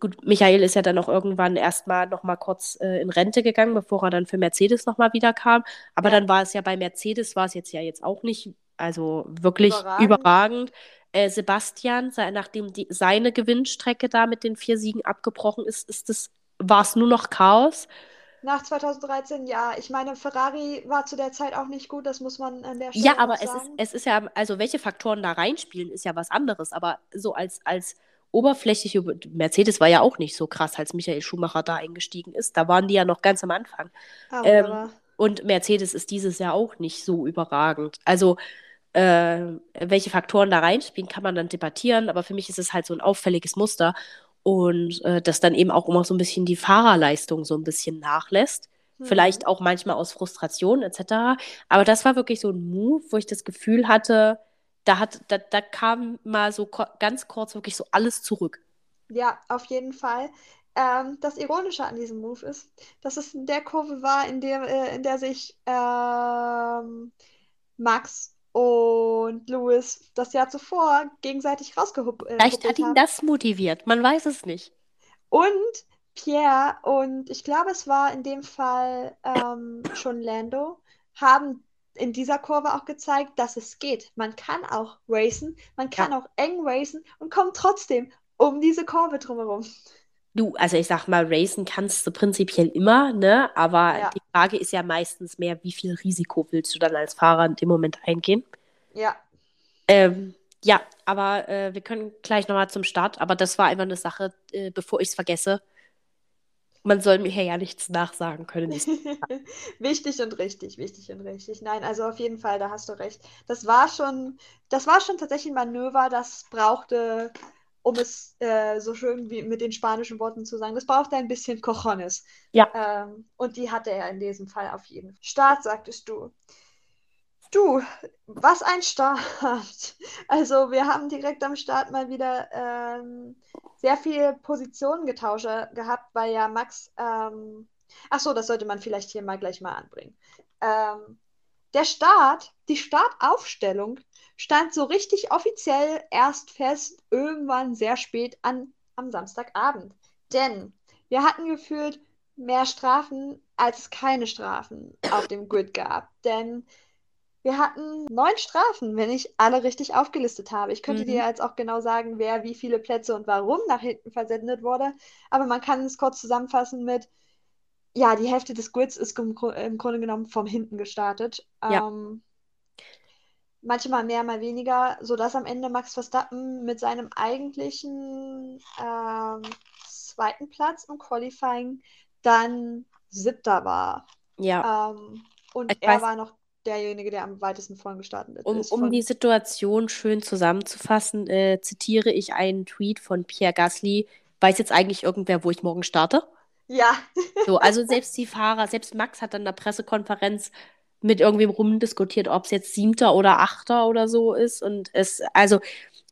gut, Michael ist ja dann auch irgendwann erstmal nochmal kurz äh, in Rente gegangen, bevor er dann für Mercedes nochmal wieder kam. Aber Ja. dann war es ja bei Mercedes, war es jetzt ja jetzt auch nicht, also wirklich Überragend. überragend. Äh, Sebastian, se- nachdem die, seine Gewinnstrecke da mit den vier Siegen abgebrochen ist, ist es, war es nur noch Chaos. Nach 2013, ja. Ich meine, Ferrari war zu der Zeit auch nicht gut, das muss man an der Ja, Stelle aber noch es ist, sagen. es ist ja, also welche Faktoren da reinspielen, ist ja was anderes. Aber so als, als oberflächliche, Mercedes war ja auch nicht so krass, als Michael Schumacher da eingestiegen ist. Da waren die ja noch ganz am Anfang. Ah, Ähm, und Mercedes ist dieses Jahr auch nicht so überragend. Also, äh, welche Faktoren da reinspielen, kann man dann debattieren, aber für mich ist es halt so ein auffälliges Muster und äh, das dann eben auch immer so ein bisschen die Fahrerleistung so ein bisschen nachlässt. Vielleicht auch manchmal aus Frustration etc. Aber das war wirklich so ein Move, wo ich das Gefühl hatte, da, hat, da, da kam mal so ko ganz kurz wirklich so alles zurück. Ja, auf jeden Fall. Ähm, das Ironische an diesem Move ist, dass es in der Kurve war, in der, äh, in der sich ähm, Max und Lewis das Jahr zuvor gegenseitig rausgehuppelt äh, Vielleicht hat ihn haben. das motiviert, man weiß es nicht. Und Pierre und ich glaube, es war in dem Fall ähm, schon Lando, haben in dieser Kurve auch gezeigt, dass es geht. Man kann auch racen, man kann Ja. auch eng racen und kommt trotzdem um diese Kurve drumherum. Du, also ich sag mal, racen kannst du prinzipiell immer, ne? Aber Ja. die Frage ist ja meistens mehr, wie viel Risiko willst du dann als Fahrer in dem Moment eingehen? Ja, Ähm, ja, aber äh, wir können gleich nochmal zum Start. Aber das war einfach eine Sache, äh, bevor ich es vergesse. Man soll mir ja nichts nachsagen können. wichtig und richtig, wichtig und richtig. Nein, also auf jeden Fall, da hast du recht. Das war schon, das war schon tatsächlich ein Manöver, das brauchte, um es äh, so schön wie mit den spanischen Worten zu sagen, das brauchte ein bisschen Cojones. Ja. Ähm, und die hatte er in diesem Fall auf jeden Fall. Start, sagtest du. Du, was ein Start. Also wir haben direkt am Start mal wieder ähm, sehr viele Positionen getauscht gehabt, weil ja Max, ähm, ach so, das sollte man vielleicht hier mal gleich mal anbringen. Ähm, der Start, die Startaufstellung stand so richtig offiziell erst fest, irgendwann sehr spät an, am Samstagabend. Denn wir hatten gefühlt mehr Strafen, als es keine Strafen auf dem Grid gab. Denn wir hatten neun Strafen, wenn ich alle richtig aufgelistet habe. Ich könnte mhm. dir jetzt auch genau sagen, wer wie viele Plätze und warum nach hinten versendet wurde. Aber man kann es kurz zusammenfassen mit, ja, die Hälfte des Grids ist im, im Grunde genommen vom hinten gestartet. Ja. Ähm, manchmal mehr, mal weniger, sodass am Ende Max Verstappen mit seinem eigentlichen ähm, zweiten Platz im Qualifying dann siebter war. Ja. Ähm, und ich er weiß, war noch derjenige, der am weitesten vorn gestartet um, ist. Um die Situation schön zusammenzufassen, äh, zitiere ich einen Tweet von Pierre Gasly. Weiß jetzt eigentlich irgendwer, wo ich morgen starte? Ja. so, also selbst die Fahrer, selbst Max hat dann in der Pressekonferenz mit irgendwem rumdiskutiert, ob es jetzt siebter oder achter oder so ist. Und es, also,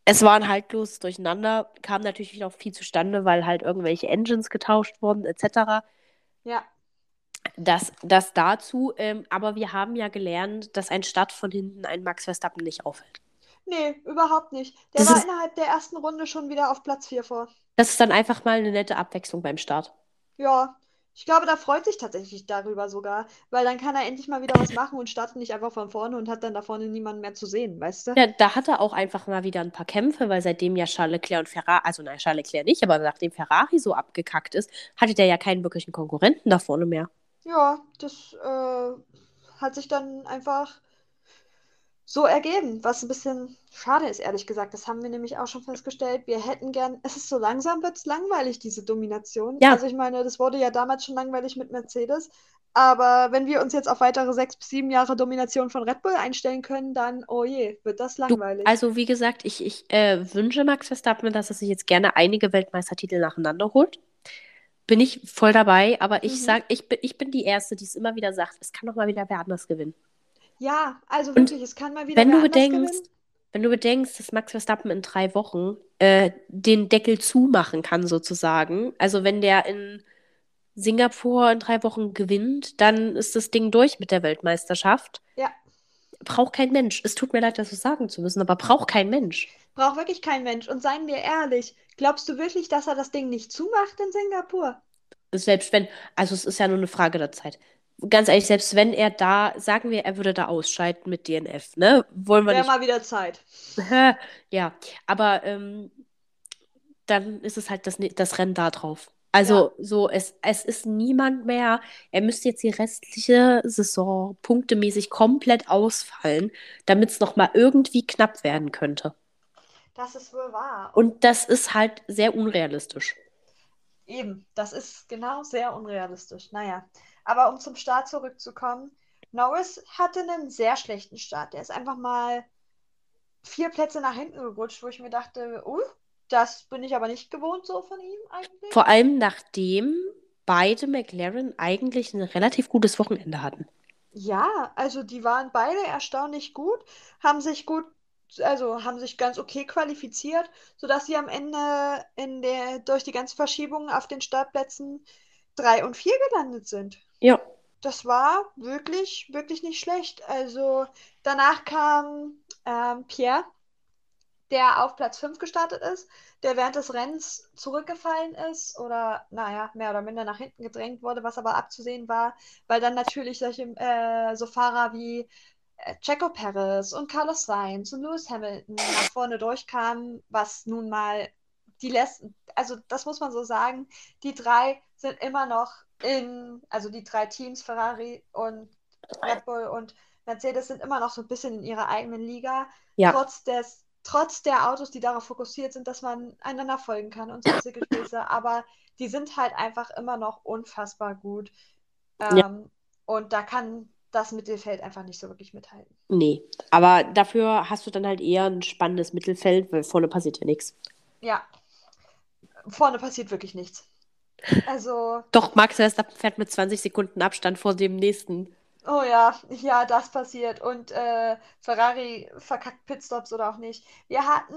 es war ein haltlos Durcheinander, kam natürlich auch viel zustande, weil halt irgendwelche Engines getauscht wurden, etc. Ja. Das, das dazu, ähm, aber wir haben ja gelernt, dass ein Start von hinten einen Max Verstappen nicht aufhält. Nee, überhaupt nicht. Der das war innerhalb der ersten Runde schon wieder auf Platz 4 vor. Das ist dann einfach mal eine nette Abwechslung beim Start. Ja, ich glaube, da freut sich tatsächlich darüber sogar, weil dann kann er endlich mal wieder was machen und startet nicht einfach von vorne und hat dann da vorne niemanden mehr zu sehen, weißt du? Ja, da hat er auch einfach mal wieder ein paar Kämpfe, weil seitdem ja Charles Leclerc und Ferrari, also nein, Charles Leclerc nicht, aber nachdem Ferrari so abgekackt ist, hatte der ja keinen wirklichen Konkurrenten da vorne mehr. Ja, das äh, hat sich dann einfach so ergeben, was ein bisschen schade ist, ehrlich gesagt. Das haben wir nämlich auch schon festgestellt. Wir hätten gern, es ist so langsam, wird es langweilig, diese Domination. Ja. Also ich meine, das wurde ja damals schon langweilig mit Mercedes. Aber wenn wir uns jetzt auf weitere sechs bis sieben Jahre Domination von Red Bull einstellen können, dann, oh je, wird das langweilig. Du, also wie gesagt, ich, ich äh, wünsche Max Verstappen, dass er sich jetzt gerne einige Weltmeistertitel nacheinander holt. Bin ich voll dabei, aber ich mhm. sag, ich bin, ich bin die Erste, die es immer wieder sagt, es kann doch mal wieder wer anders gewinnen. Ja, also wirklich, Und es kann mal wieder wenn du bedenkst, Wenn du bedenkst, dass Max Verstappen in drei Wochen äh, den Deckel zumachen kann, sozusagen. Also wenn der in Singapur in drei Wochen gewinnt, dann ist das Ding durch mit der Weltmeisterschaft. Ja. Braucht kein Mensch. Es tut mir leid, das so sagen zu müssen, aber braucht kein Mensch. Braucht wirklich kein Mensch. Und seien wir ehrlich, glaubst du wirklich, dass er das Ding nicht zumacht in Singapur? Selbst wenn, also es ist ja nur eine Frage der Zeit ganz ehrlich, selbst wenn er da, sagen wir, er würde da ausscheiden mit DNF, ne? Wollen wir Wäre nicht. mal wieder Zeit. ja, aber ähm, dann ist es halt das, das Rennen da drauf. Also ja. so, es, es ist niemand mehr. Er müsste jetzt die restliche Saison punktemäßig komplett ausfallen, damit es nochmal irgendwie knapp werden könnte. Das ist wohl wahr. Und das ist halt sehr unrealistisch. Eben, das ist genau sehr unrealistisch. Naja, aber um zum Start zurückzukommen, Norris hatte einen sehr schlechten Start. Der ist einfach mal vier Plätze nach hinten gerutscht, wo ich mir dachte, uh, das bin ich aber nicht gewohnt so von ihm eigentlich. Vor allem nachdem beide McLaren eigentlich ein relativ gutes Wochenende hatten. Ja, also die waren beide erstaunlich gut, haben sich gut, also haben sich ganz okay qualifiziert, sodass sie am Ende in der, durch die ganzen Verschiebungen auf den Startplätzen drei und vier gelandet sind. Ja. Das war wirklich, wirklich nicht schlecht. Also danach kam ähm, Pierre, der auf Platz 5 gestartet ist, der während des Rennens zurückgefallen ist oder, naja, mehr oder minder nach hinten gedrängt wurde, was aber abzusehen war, weil dann natürlich solche äh, so Fahrer wie äh, Checo Perez und Carlos Sainz und Lewis Hamilton nach vorne durchkamen, was nun mal die lässt, also das muss man so sagen, die drei sind immer noch in, also die drei Teams, Ferrari und Red Bull und Mercedes sind immer noch so ein bisschen in ihrer eigenen Liga. Ja. Trotz des trotz der Autos, die darauf fokussiert sind, dass man einander folgen kann und sonstige Späße, aber die sind halt einfach immer noch unfassbar gut. Ähm, Ja. Und da kann das Mittelfeld einfach nicht so wirklich mithalten. Nee, aber dafür hast du dann halt eher ein spannendes Mittelfeld, weil vorne passiert ja nichts. Ja, vorne passiert wirklich nichts. Also, Doch, Max Verstappen fährt mit 20 Sekunden Abstand vor dem nächsten. oh ja, ja, das passiert. Und äh, Ferrari verkackt Pitstops oder auch nicht. Wir hatten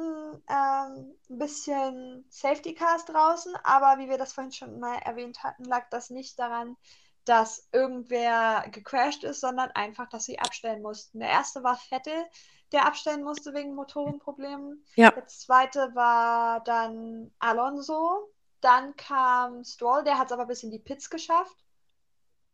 ähm, ein bisschen Safety Cars draußen, aber wie wir das vorhin schon mal erwähnt hatten, lag das nicht daran, dass irgendwer gecrashed ist, sondern einfach, dass sie abstellen mussten. Der erste war Vettel, der abstellen musste wegen Motorenproblemen. Ja, Der zweite war dann Alonso. Dann kam Stroll, der hat es aber bis in die Pits geschafft.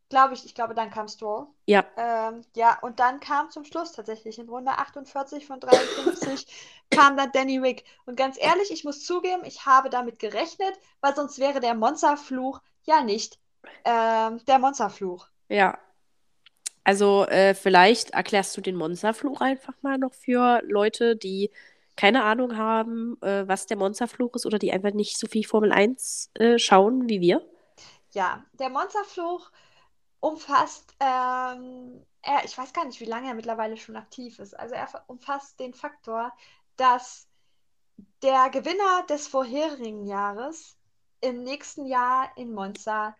Glaube ich, ich glaube, dann kam Stroll. ja. Ähm, ja, und dann kam zum Schluss tatsächlich in Runde 48 von 53 kam dann Danny Rick. Und ganz ehrlich, ich muss zugeben, ich habe damit gerechnet, weil sonst wäre der Monsterfluch ja nicht ähm, der Monsterfluch. Ja. Also, äh, vielleicht erklärst du den Monsterfluch einfach mal noch für Leute, die keine Ahnung haben, äh, was der Monsterfluch ist oder die einfach nicht so viel Formel 1 äh, schauen wie wir. Ja, der Monsterfluch umfasst, ähm, er, ich weiß gar nicht, wie lange er mittlerweile schon aktiv ist. Also er fa- umfasst den Faktor, dass der Gewinner des vorherigen Jahres im nächsten Jahr in Monza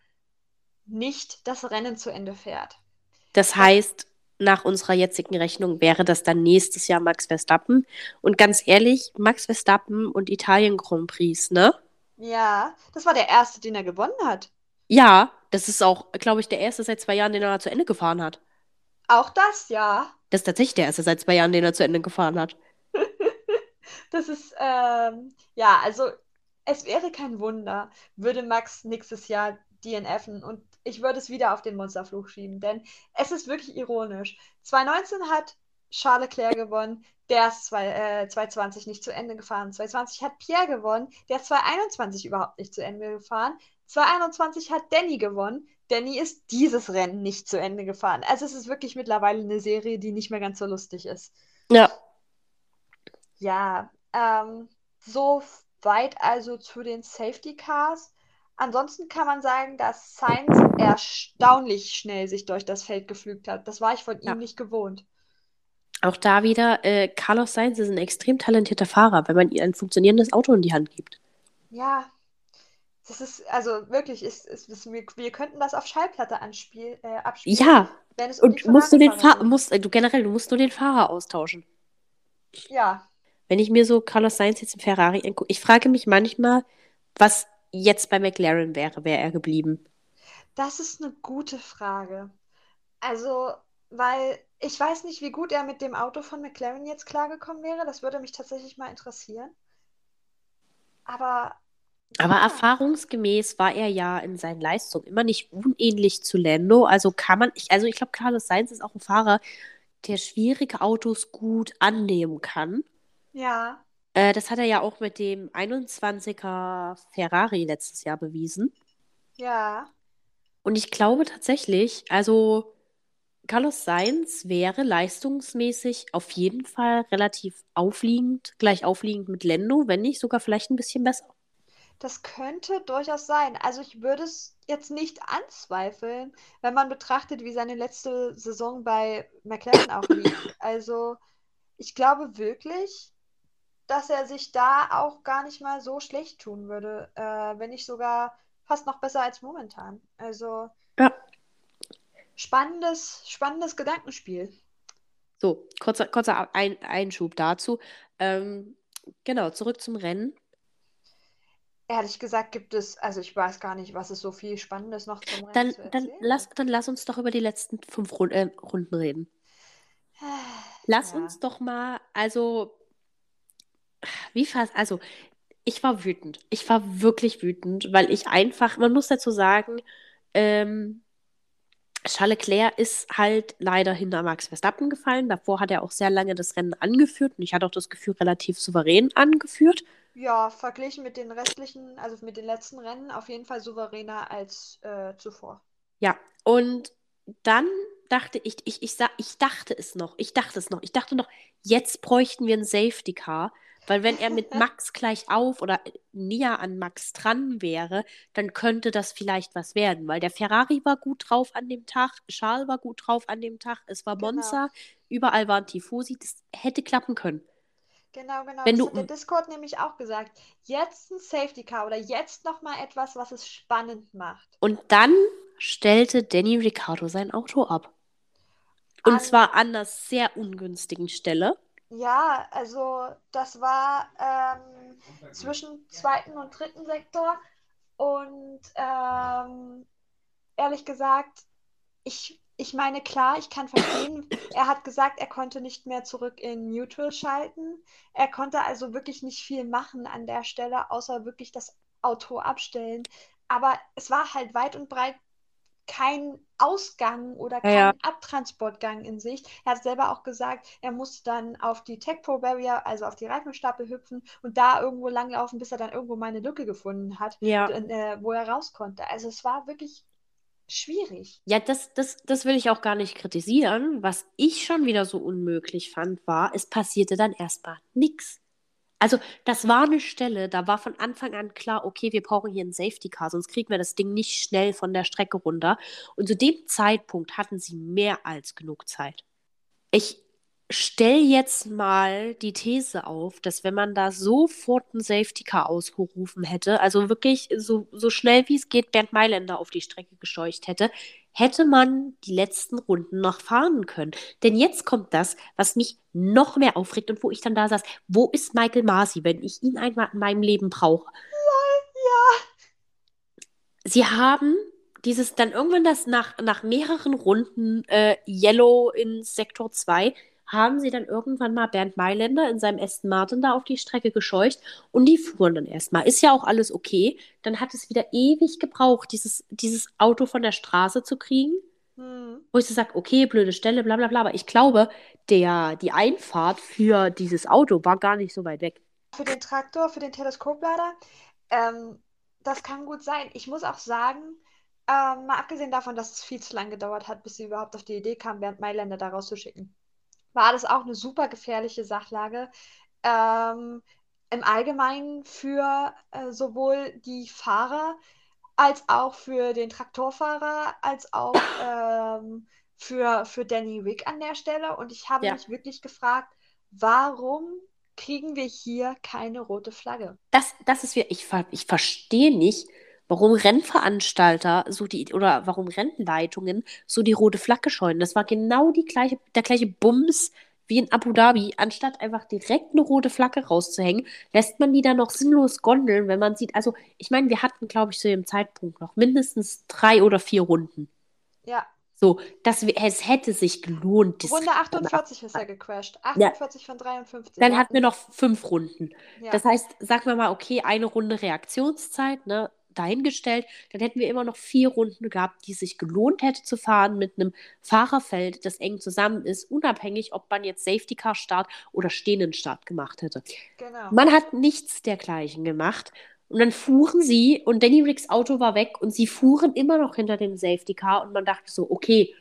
nicht das Rennen zu Ende fährt. Das heißt, nach unserer jetzigen Rechnung wäre das dann nächstes Jahr Max Verstappen. Und ganz ehrlich, Max Verstappen und Italien Grand Prix, ne? Ja, das war der erste, den er gewonnen hat. Ja, das ist auch, glaube ich, der erste seit zwei Jahren, den er zu Ende gefahren hat. Auch das, ja. Das ist tatsächlich der erste seit zwei Jahren, den er zu Ende gefahren hat. Das ist, ähm, ja, also es wäre kein Wunder, würde Max nächstes Jahr DNFen und ich würde es wieder auf den Monsterfluch schieben, denn es ist wirklich ironisch. 2019 hat Charles Leclerc gewonnen, der ist zwei, äh, 2020 nicht zu Ende gefahren. 2020 hat Pierre gewonnen, der ist 2021 überhaupt nicht zu Ende gefahren. 2021 hat Danny gewonnen. Danny ist dieses Rennen nicht zu Ende gefahren. Also es ist wirklich mittlerweile eine Serie, die nicht mehr ganz so lustig ist. Ja, Ja, ähm, so weit also zu den Safety Cars. Ansonsten kann man sagen, dass Sainz erstaunlich schnell sich durch das Feld geflügt hat. Das war ich von Ja. ihm nicht gewohnt. auch da wieder, äh, Carlos Sainz ist ein extrem talentierter Fahrer, wenn man ihm ein funktionierendes Auto in die Hand gibt. Ja, das ist, also wirklich, ist, ist, ist, wir, wir könnten das auf Schallplatte anspiel, äh, abspielen, Ja, wenn es um und musst du den Fahrer, musst, äh, du generell, du musst nur den Fahrer austauschen. Ja, Wenn ich mir so Carlos Sainz jetzt im Ferrari angucke, ich frage mich manchmal, was jetzt bei McLaren wäre, wäre er geblieben. das ist eine gute Frage. Also, weil ich weiß nicht, wie gut er mit dem Auto von McLaren jetzt klargekommen wäre. Das würde mich tatsächlich mal interessieren. Aber Aber ja. erfahrungsgemäß war er ja in seinen Leistungen immer nicht unähnlich zu Lando. Also kann man, ich, also ich glaube, Carlos Sainz ist auch ein Fahrer, der schwierige Autos gut annehmen kann. Ja, Äh, das hat er ja auch mit dem 21er Ferrari letztes Jahr bewiesen. ja, Und ich glaube tatsächlich, also Carlos Sainz wäre leistungsmäßig auf jeden Fall relativ aufliegend, gleich aufliegend mit Lando, wenn nicht sogar vielleicht ein bisschen besser. das könnte durchaus sein. Also ich würde es jetzt nicht anzweifeln, wenn man betrachtet, wie seine letzte Saison bei McLaren auch lief. Also ich glaube wirklich, dass er sich da auch gar nicht mal so schlecht tun würde, äh, wenn nicht sogar fast noch besser als momentan. Also Ja. spannendes, spannendes Gedankenspiel. So, kurzer, kurzer Ein Einschub dazu. Ähm, genau, zurück zum Rennen. Ehrlich gesagt gibt es, also ich weiß gar nicht, was es so viel Spannendes noch zum Rennen Dann, zu dann, lass, dann lass uns doch über die letzten fünf Rund äh, Runden reden. Lass Ja. uns doch mal, also, wie fast, also, ich war wütend. Ich war wirklich wütend, weil ich einfach, man muss dazu sagen, ähm, Charles Leclerc ist halt leider hinter Max Verstappen gefallen. Davor hat er auch sehr lange das Rennen angeführt und ich hatte auch das Gefühl, relativ souverän angeführt. Ja, verglichen mit den restlichen, also mit den letzten Rennen, auf jeden Fall souveräner als äh, zuvor. Ja, und dann dachte ich, ich, ich, sa- ich dachte es noch, ich dachte es noch, ich dachte noch, jetzt bräuchten wir ein Safety Car, weil wenn er mit Max gleich auf oder näher an Max dran wäre, dann könnte das vielleicht was werden, weil der Ferrari war gut drauf an dem Tag, Charles war gut drauf an dem Tag, es war Genau. Monza, überall waren Tifosi, das hätte klappen können. Genau, genau. Wenn Das du- hat der Discord nämlich auch gesagt. Jetzt ein Safety Car oder jetzt nochmal etwas, was es spannend macht. Und dann stellte Danny Ricciardo sein Auto ab. Und An- zwar an einer sehr ungünstigen Stelle. Ja, also das war ähm, zwischen zweiten und dritten Sektor. Und ähm, ehrlich gesagt, ich, ich meine, klar, ich kann verstehen, er hat gesagt, er konnte nicht mehr zurück in Neutral schalten. Er konnte also wirklich nicht viel machen an der Stelle, außer wirklich das Auto abstellen. Aber es war halt weit und breit kein Ausgang oder kein Ja. Abtransportgang in Sicht. Er hat selber auch gesagt, er musste dann auf die Tech Pro Barrier, also auf die Reifenstapel hüpfen und da irgendwo langlaufen, bis er dann irgendwo mal eine Lücke gefunden hat, Ja. äh, wo er raus konnte. Also es war wirklich schwierig. Ja, das, das, das will ich auch gar nicht kritisieren. Was ich schon wieder so unmöglich fand, war, es passierte dann erstmal nichts. Also, das war eine Stelle, da war von Anfang an klar, okay, wir brauchen hier einen Safety Car, sonst kriegen wir das Ding nicht schnell von der Strecke runter. Und zu dem Zeitpunkt hatten sie mehr als genug Zeit. Ich stelle jetzt mal die These auf, dass wenn man da sofort einen Safety Car ausgerufen hätte, also wirklich so, so schnell wie es geht Bernd Mailänder auf die Strecke gescheucht hätte, hätte man die letzten Runden noch fahren können. Denn jetzt kommt das, was mich noch mehr aufregt und wo ich dann da saß, wo ist Michael Masi, wenn ich ihn einmal in meinem Leben brauche? Sie haben dieses dann irgendwann das nach, nach mehreren Runden äh, Yellow in Sektor 2 haben sie dann irgendwann mal Bernd Mailänder in seinem Aston Martin da auf die Strecke gescheucht und die fuhren dann erstmal. Ist ja auch alles okay. Dann hat es wieder ewig gebraucht, dieses, dieses Auto von der Straße zu kriegen, Hm. wo ich so sage, okay, blöde Stelle, bla bla bla. Aber ich glaube, der, die Einfahrt für dieses Auto war gar nicht so weit weg. Für den Traktor, für den Teleskoplader, ähm, das kann gut sein. Ich muss auch sagen, ähm, mal abgesehen davon, dass es viel zu lange gedauert hat, bis sie überhaupt auf die Idee kam, Bernd Mailänder da rauszuschicken, war das auch eine super gefährliche Sachlage. Ähm, im Allgemeinen für äh, sowohl die Fahrer als auch für den Traktorfahrer, als auch ähm, für, für Danny Rick an der Stelle. Und ich habe Ja. mich wirklich gefragt, warum kriegen wir hier keine rote Flagge? Das, das ist wir, ich, ich verstehe nicht, warum Rennveranstalter so die oder warum Rennleitungen so die rote Flagge scheuen. Das war genau die gleiche, der gleiche Bums wie in Abu Dhabi. Anstatt einfach direkt eine rote Flagge rauszuhängen, lässt man die dann noch sinnlos gondeln, wenn man sieht. Also, ich meine, wir hatten, glaube ich, zu dem Zeitpunkt noch mindestens drei oder vier Runden. Ja, So, das, es hätte sich gelohnt. Runde Rennen 48 ist er gecrashed. 48 von 53. Dann hatten wir noch fünf Runden. ja. Das heißt, sagen wir mal, okay, eine Runde Reaktionszeit, ne, dahingestellt, dann hätten wir immer noch vier Runden gehabt, die sich gelohnt hätte zu fahren mit einem Fahrerfeld, das eng zusammen ist, unabhängig, ob man jetzt Safety Car Start oder stehenden Start gemacht hätte. Genau. Man hat nichts dergleichen gemacht. Und dann fuhren sie und Danny Ricks Auto war weg und sie fuhren immer noch hinter dem Safety Car und man dachte so, okay,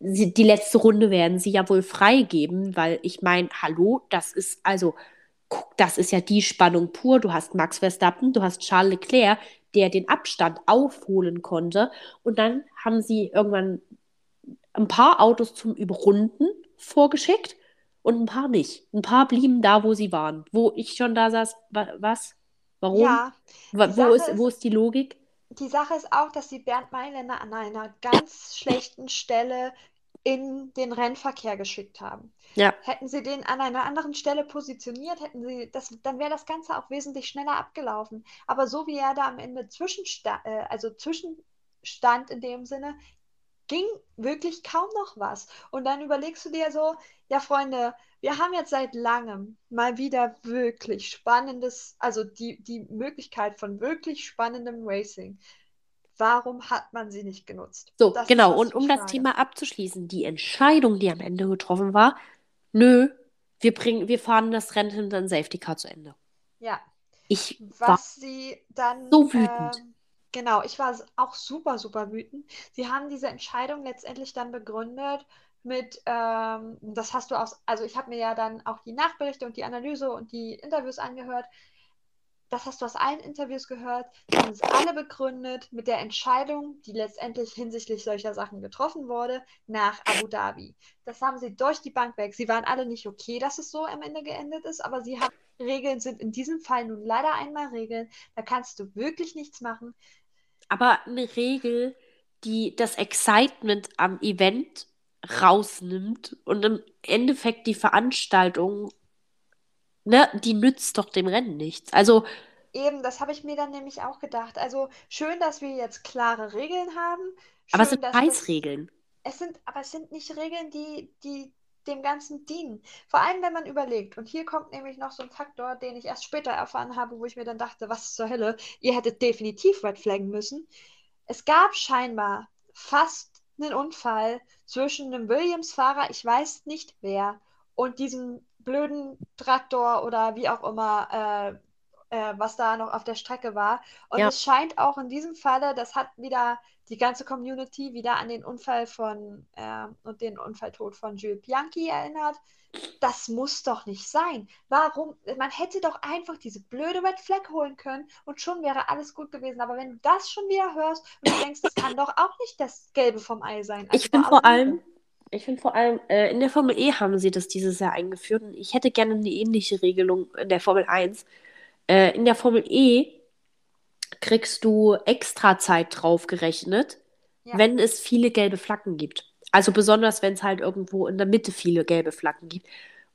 sie, die letzte Runde werden sie ja wohl freigeben, weil ich meine, hallo, das ist also, guck, das ist ja die Spannung pur. Du hast Max Verstappen, du hast Charles Leclerc, der den Abstand aufholen konnte und dann haben sie irgendwann ein paar Autos zum Überrunden vorgeschickt und ein paar nicht. Ein paar blieben da, wo sie waren. Wo ich schon da saß, wa was? Warum? Ja, wo Sache ist, wo ist die Logik? die Sache ist auch, dass sie Bernd Mailänder an einer ganz schlechten Stelle in den Rennverkehr geschickt haben. Ja. Hätten sie den an einer anderen Stelle positioniert, hätten sie das, dann wäre das Ganze auch wesentlich schneller abgelaufen. Aber so wie er da am Ende zwischensta äh, also zwischenstand in dem Sinne, ging wirklich kaum noch was. Und dann überlegst du dir so, ja, Freunde, wir haben jetzt seit langem mal wieder wirklich spannendes, also die, die Möglichkeit von wirklich spannendem Racing. Warum hat man sie nicht genutzt? So, Das genau. Und um mich das frage. Thema abzuschließen, die Entscheidung, die am Ende getroffen war, nö, wir bringen, wir fahren das Rennen hinter ein Safety Car zu Ende. Ja, Ich war was sie dann so wütend. ähm, Genau, ich war auch super, super wütend. Sie haben diese Entscheidung letztendlich dann begründet mit, ähm, das hast du aus, also ich habe mir ja dann auch die Nachberichte und die Analyse und die Interviews angehört. Das hast du aus allen Interviews gehört. Sie haben es alle begründet mit der Entscheidung, die letztendlich hinsichtlich solcher Sachen getroffen wurde, nach Abu Dhabi. Das haben sie durch die Bank weg. Sie waren alle nicht okay, dass es so am Ende geendet ist, aber sie haben Regeln sind in diesem Fall nun leider einmal Regeln. Da kannst du wirklich nichts machen. Aber eine Regel, die das Excitement am Event rausnimmt und im Endeffekt die Veranstaltung, ne, die nützt doch dem Rennen nichts. Also, Eben, das habe ich mir dann nämlich auch gedacht. Also schön, dass wir jetzt klare Regeln haben. aber es Schön, sind. Scheißregeln. Es sind, aber es sind nicht Regeln, die, die dem Ganzen dienen. Vor allem, wenn man überlegt. Und hier kommt nämlich noch so ein Faktor, den ich erst später erfahren habe, wo ich mir dann dachte, was zur Hölle, ihr hättet definitiv red flaggen müssen. Es gab scheinbar fast einen Unfall zwischen einem Williams-Fahrer, ich weiß nicht wer, und diesem blöden Traktor oder wie auch immer, äh, äh, was da noch auf der Strecke war. Und Ja. es scheint auch in diesem Falle, das hat wieder die ganze Community wieder an den Unfall von äh, und den Unfalltod von Jules Bianchi erinnert. Das muss doch nicht sein. Warum? Man hätte doch einfach diese blöde Red Flag holen können und schon wäre alles gut gewesen. Aber wenn du das schon wieder hörst und du denkst, das kann doch auch nicht das Gelbe vom Ei sein. Ich Also bin bei vor allem, ich finde vor allem, äh, in der Formel E haben sie das dieses Jahr eingeführt und ich hätte gerne eine ähnliche Regelung in der Formel 1. Äh, in der Formel E kriegst du extra Zeit draufgerechnet, Ja. wenn es viele gelbe Flaggen gibt. Also besonders, wenn es halt irgendwo in der Mitte viele gelbe Flaggen gibt.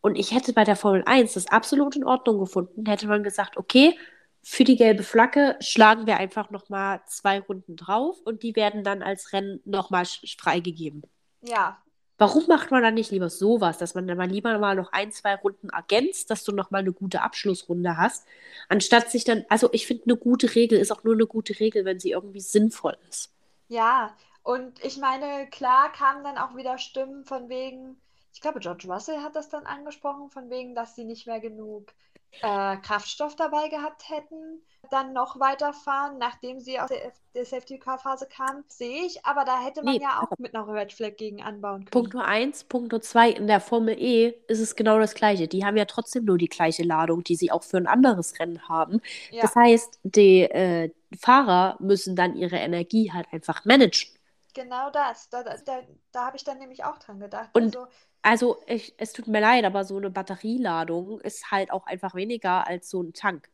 Und ich hätte bei der Formel 1 das absolut in Ordnung gefunden, hätte man gesagt, okay, für die gelbe Flagge schlagen wir einfach nochmal zwei Runden drauf und die werden dann als Rennen nochmal freigegeben. Ja, Warum macht man dann nicht lieber sowas, dass man dann mal lieber mal noch ein, zwei Runden ergänzt, dass du nochmal eine gute Abschlussrunde hast, anstatt sich dann, also ich finde, eine gute Regel ist auch nur eine gute Regel, wenn sie irgendwie sinnvoll ist. ja. Und ich meine, klar kamen dann auch wieder Stimmen von wegen, ich glaube, George Russell hat das dann angesprochen, von wegen, dass sie nicht mehr genug äh, Kraftstoff dabei gehabt hätten, dann noch weiterfahren, nachdem sie aus der, der Safety-Car-Phase kamen. Sehe ich, aber da hätte man Nee, ja auch mit einer Red Flag gegen anbauen können. Punkt Nummer eins, Punkt Nummer zwei, in der Formel E ist es genau das Gleiche. Die haben ja trotzdem nur die gleiche Ladung, die sie auch für ein anderes Rennen haben. Ja, Das heißt, die äh, Fahrer müssen dann ihre Energie halt einfach managen. genau das. Da, da, da, da habe ich dann nämlich auch dran gedacht. Und Also, also, ich, es tut mir leid, aber so eine Batterieladung ist halt auch einfach weniger als so ein Tank.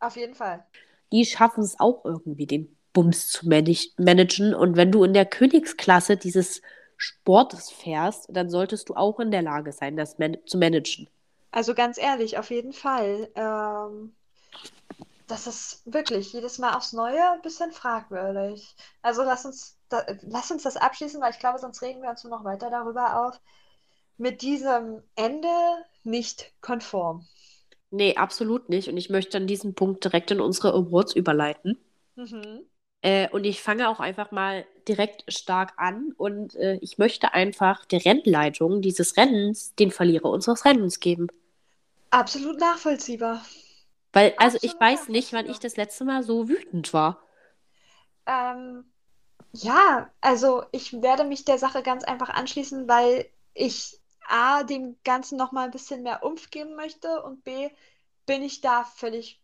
auf jeden Fall. Die schaffen es auch irgendwie, den Bums zu manag managen. Und wenn du in der Königsklasse dieses Sportes fährst, dann solltest du auch in der Lage sein, das man zu managen. Also ganz ehrlich, auf jeden Fall. Ähm, das ist wirklich jedes Mal aufs Neue ein bisschen fragwürdig. Also lass uns, da, lass uns das abschließen, weil ich glaube, sonst regen wir uns nur noch weiter darüber auf. Mit diesem Ende nicht konform. Nee, absolut nicht. Und ich möchte an diesem Punkt direkt in unsere Awards überleiten. Mhm. Äh, und ich fange auch einfach mal direkt stark an. Und äh, ich möchte einfach der Rennleitung dieses Rennens den Verlierer unseres Rennens geben. Absolut nachvollziehbar. Weil, also ich Absolut weiß nicht, wann ich das letzte Mal so wütend war. Ähm, ja, also ich werde mich der Sache ganz einfach anschließen, weil ich A, dem Ganzen nochmal ein bisschen mehr Umf geben möchte und B, bin ich da völlig,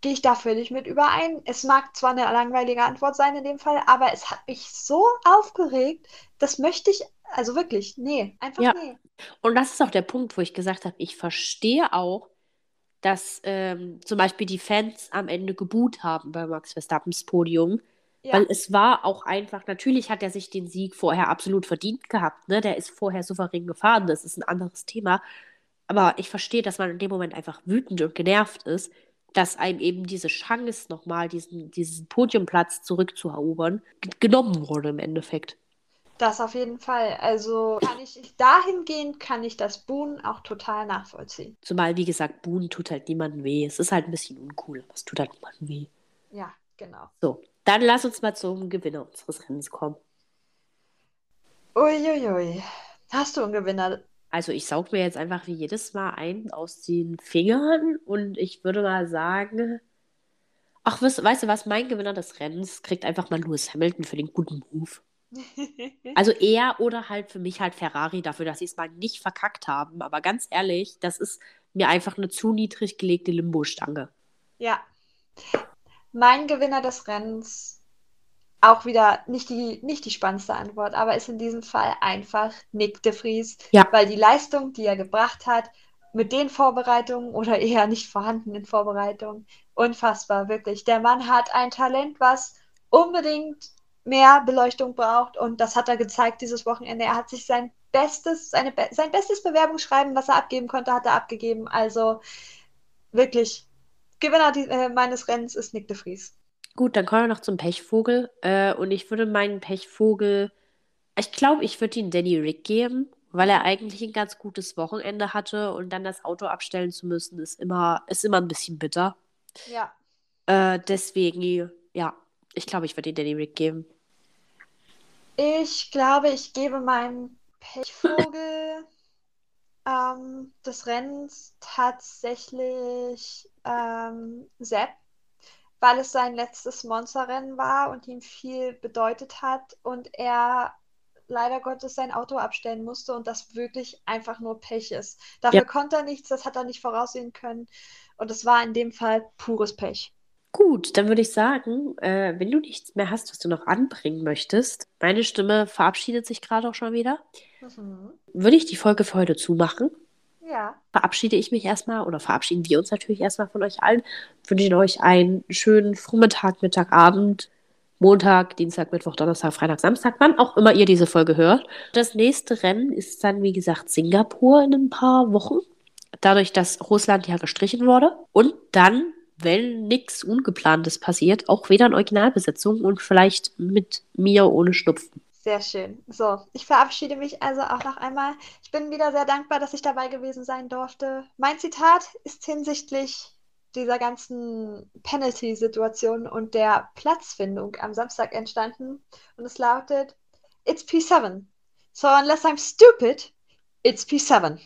gehe ich da völlig mit überein. Es mag zwar eine langweilige Antwort sein in dem Fall, aber es hat mich so aufgeregt, das möchte ich, also wirklich, nee, einfach Ja. nee. Und das ist auch der Punkt, wo ich gesagt habe, ich verstehe auch, dass ähm, zum Beispiel die Fans am Ende geboot haben bei Max Verstappens Podium. Ja, Weil es war auch einfach, natürlich hat er sich den Sieg vorher absolut verdient gehabt, ne? Der ist vorher souverän gefahren, das ist ein anderes Thema. Aber ich verstehe, dass man in dem Moment einfach wütend und genervt ist, dass einem eben diese Chance nochmal, diesen, diesen Podiumplatz zurückzuerobern, genommen wurde im Endeffekt. das auf jeden Fall. Also kann ich, dahingehend kann ich das Boon auch total nachvollziehen. Zumal, wie gesagt, Boon tut halt niemandem weh. Es ist halt ein bisschen uncool, aber es tut halt niemandem weh. Ja, genau. So, dann lass uns mal zum Gewinner unseres Rennens kommen. Uiuiui. Hast du einen Gewinner? Also ich saug mir jetzt einfach wie jedes Mal ein aus den Fingern und ich würde mal sagen, Ach, weißt, weißt du was? Mein Gewinner des Rennens kriegt einfach mal Lewis Hamilton für den guten Move. Also er oder halt für mich halt Ferrari dafür, dass sie es mal nicht verkackt haben. Aber ganz ehrlich, das ist mir einfach eine zu niedrig gelegte Limbo-Stange. Ja. Mein Gewinner des Rennens, auch wieder nicht die, nicht die spannendste Antwort, aber ist in diesem Fall einfach Nick de Vries. Ja. Weil die Leistung, die er gebracht hat, mit den Vorbereitungen oder eher nicht vorhandenen Vorbereitungen, unfassbar, wirklich. Der Mann hat ein Talent, was unbedingt mehr Beleuchtung braucht und das hat er gezeigt dieses Wochenende. Er hat sich sein bestes, seine, sein bestes Bewerbungsschreiben, was er abgeben konnte, hat er abgegeben. Also wirklich, Gewinner die, äh, meines Rennens ist Nick de Vries. Gut, dann kommen wir noch zum Pechvogel. Äh, und ich würde meinen Pechvogel, ich glaube, ich würde ihn Danny Rick geben, weil er eigentlich ein ganz gutes Wochenende hatte und dann das Auto abstellen zu müssen, ist immer, ist immer ein bisschen bitter. Ja. Äh, deswegen, ja, ich glaube, ich würde ihn Danny Rick geben. Ich glaube, ich gebe meinem Pechvogel ähm, des Rennens tatsächlich ähm, Sepp, weil es sein letztes Monsterrennen war und ihm viel bedeutet hat und er leider Gottes sein Auto abstellen musste und das wirklich einfach nur Pech ist. Dafür Ja. konnte er nichts, das hat er nicht voraussehen können und es war in dem Fall pures Pech. Gut, dann würde ich sagen, äh, wenn du nichts mehr hast, was du noch anbringen möchtest, meine Stimme verabschiedet sich gerade auch schon wieder, Mhm. würde ich die Folge für heute zumachen. Ja, Verabschiede ich mich erstmal oder verabschieden wir uns natürlich erstmal von euch allen. Wünschen euch einen schönen Vormittag, Mittag, Abend, Montag, Dienstag, Mittwoch, Donnerstag, Freitag, Samstag, wann auch immer ihr diese Folge hört. Das nächste Rennen ist dann, wie gesagt, Singapur in ein paar Wochen. Dadurch, dass Russland ja gestrichen wurde. Und dann, wenn nichts Ungeplantes passiert, auch wieder in Originalbesetzung und vielleicht mit mir ohne Schnupfen. Sehr schön. So, ich verabschiede mich also auch noch einmal. Ich bin wieder sehr dankbar, dass ich dabei gewesen sein durfte. Mein Zitat ist hinsichtlich dieser ganzen Penalty-Situation und der Platzfindung am Samstag entstanden und es lautet: It's P7. So unless I'm stupid, it's P7.